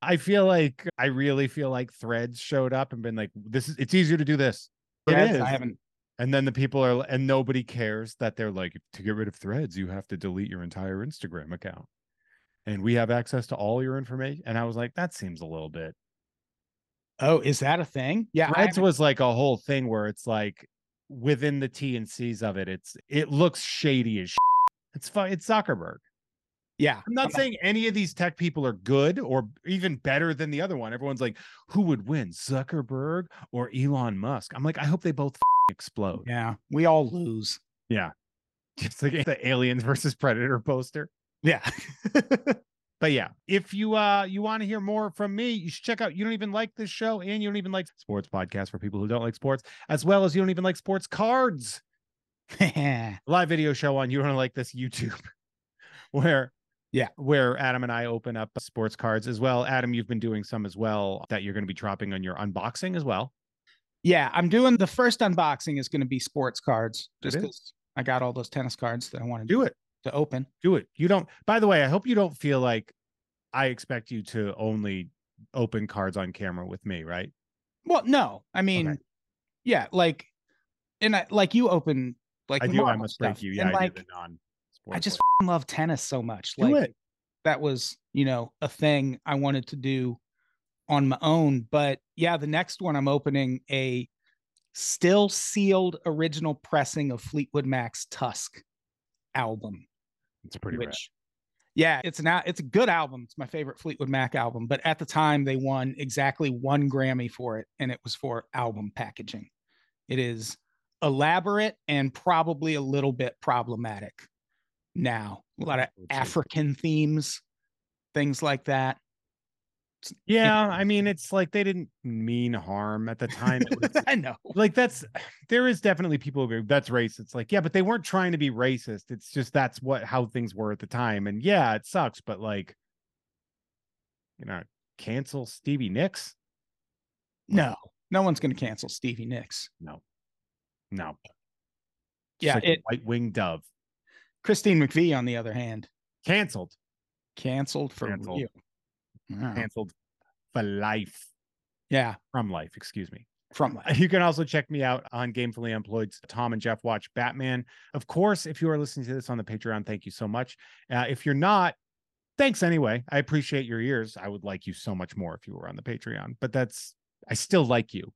A: I feel like I really feel like Threads showed up and been like, this is it's easier to do this. It
B: Threads,
A: is.
B: I haven't.
A: And then the people are, and nobody cares that they're like, to get rid of threads, you have to delete your entire Instagram account. And we have access to all your information. And I was like, that seems a little bit.
B: Oh, is that a thing? Yeah.
A: Threads was like a whole thing where it's like within the T and C's of it, it's it looks shady as shit. It's fun. It's Zuckerberg.
B: Yeah.
A: I'm not saying any of these tech people are good or even better than the other one. Everyone's like, who would win, Zuckerberg or Elon Musk? I'm like, I hope they both explode.
B: Yeah. We all lose.
A: Yeah. Just like the aliens versus predator poster.
B: Yeah.
A: But yeah, if you uh you want to hear more from me, you should check out You Don't Even Like This Show and You Don't Even Like Sports podcasts for people who don't like sports, as well as You Don't Even Like Sports Cards, live video show on You Don't Like This YouTube, where
B: Yeah.
A: where Adam and I open up sports cards as well. Adam, you've been doing some as well that you're going to be dropping on your unboxing as well.
B: Yeah. I'm doing the first unboxing is going to be sports cards just because I got all those tennis cards that I want to
A: Do it.
B: to open.
A: Do it. You don't, by the way, I hope you don't feel like I expect you to only open cards on camera with me, right?
B: Well, no. I mean, yeah. Like, and I, like you open, like,
A: I do. I must
B: stuff,
A: break you. Yeah,
B: and
A: I
B: like,
A: do the non
B: I just f***ing love tennis so much.
A: do
B: like,
A: it.
B: that was you know a thing i wanted to do on my own but yeah the next one i'm opening a still sealed original pressing of fleetwood mac's tusk album
A: It's pretty rad.
B: yeah it's an it's a good album it's my favorite fleetwood mac album but at the time they won exactly one grammy for it and it was for album packaging it is elaborate and probably a little bit problematic now a lot of african themes things like that
A: Yeah, I mean, it's like they didn't mean harm at the time. Was,
B: i know
A: like that's there is definitely people who go, that's racist. It's like, yeah, but they weren't trying to be racist. It's just that's what how things were at the time. And yeah, it sucks, but like, you know, cancel Stevie Nicks?
B: no no one's going to cancel stevie nicks
A: No. No. Just
B: Yeah,
A: like
B: it-
A: white winged dove.
B: Christine mcvie on the other hand
A: Canceled.
B: canceled for
A: Canceled.
B: real Yeah.
A: Canceled for life.
B: yeah
A: From life, excuse me.
B: from life.
A: You can also check me out on Gamefully Employed's Tom and Jeff Watch Batman. Of course, if you are listening to this on the Patreon, thank you so much. Uh, if you're not, thanks anyway. I appreciate your ears. I would like you so much more if you were on the Patreon, but that's, I still like you.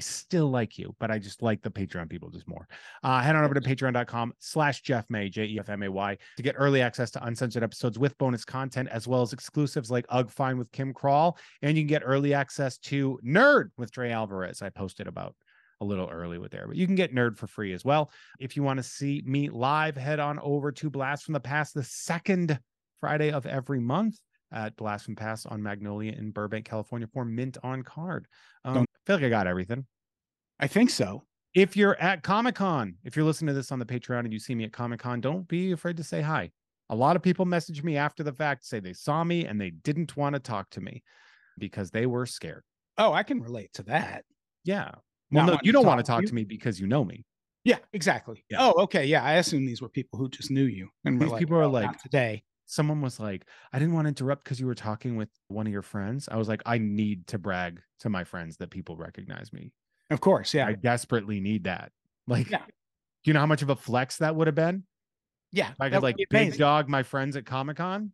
A: I still like you, but I just like the Patreon people just more. Uh, head on over to patreon.com slash Jeff May, J E F M A Y, to get early access to uncensored episodes with bonus content, as well as exclusives like Ugh Fine with Kim Crawl. And you can get early access to Nerd with Dre Alvarez. I posted about a little early with there, but you can get Nerd for free as well. If you want to see me live, head on over to Blast from the Past the second Friday of every month at Blast from Past on Magnolia in Burbank, California for Mint on Card. Um, feel like I got everything.
B: I think so.
A: If you're at Comic Con, if you're listening to this on the Patreon and you see me at Comic Con, don't be afraid to say hi. A lot of people message me after the fact, say they saw me and they didn't want to talk to me because they were scared.
B: Oh, I can relate to that.
A: Yeah.
B: Not
A: Well, no, you don't want to
B: talk to
A: to me because you know me.
B: Yeah, exactly.
A: Yeah.
B: Oh, okay. Yeah, I assume these were people who just knew you, and
A: These
B: like,
A: people are
B: "Oh,
A: like-
B: today.
A: Someone was like, I didn't want to interrupt because you were talking with one of your friends. I was like, I need to brag to my friends that people recognize me.
B: Of course, yeah,
A: I desperately need that. Like,
B: Yeah.
A: do you know how much of a flex that would have been?
B: yeah.
A: If I could like big dog my friends at Comic Con,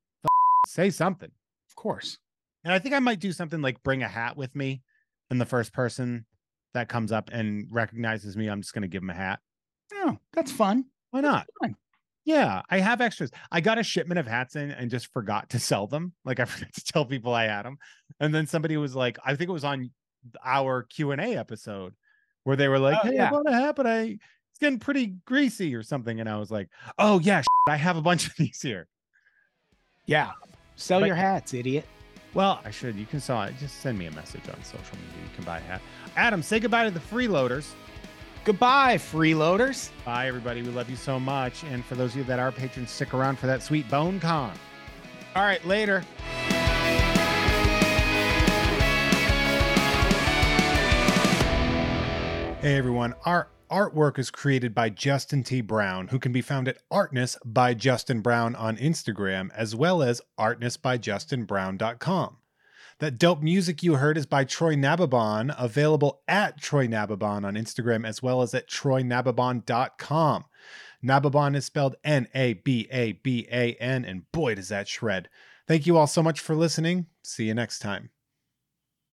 A: say something.
B: Of course.
A: And I think I might do something like bring a hat with me, and the first person that comes up and recognizes me, I'm just gonna give him a hat.
B: Oh, that's fun.
A: Why not?
B: fun.
A: Yeah, I have extras. I got a shipment of hats in and just forgot to sell them. Like I forgot to tell people I had them, and then somebody was like, I think it was on our Q and A episode where they were like,
B: Oh,
A: "Hey,
B: yeah.
A: I bought a hat, but I it's getting pretty greasy or something," and I was like, "Oh yeah, I have a bunch of these here."
B: Yeah. Sell
A: But-
B: your hats, idiot.
A: Well, I should. You can sell it. Just send me a message on social media. You can buy a hat. Adam, say goodbye to the freeloaders.
B: Goodbye, freeloaders.
A: Bye, everybody. We love you so much. And for those of you that are patrons, stick around for that sweet Bone Con.
B: All right, later.
A: Hey, everyone. Our artwork is created by Justin T. Brown, who can be found at Artness by Justin Brown on Instagram, as well as artnessbyjustinbrown.com. That dope music you heard is by Troy Nababan, available at Troy Nababan on Instagram, as well as at troynababan.com. Nababan is spelled N A B A B A N, and boy, does that shred. Thank you all so much for listening. See you next time.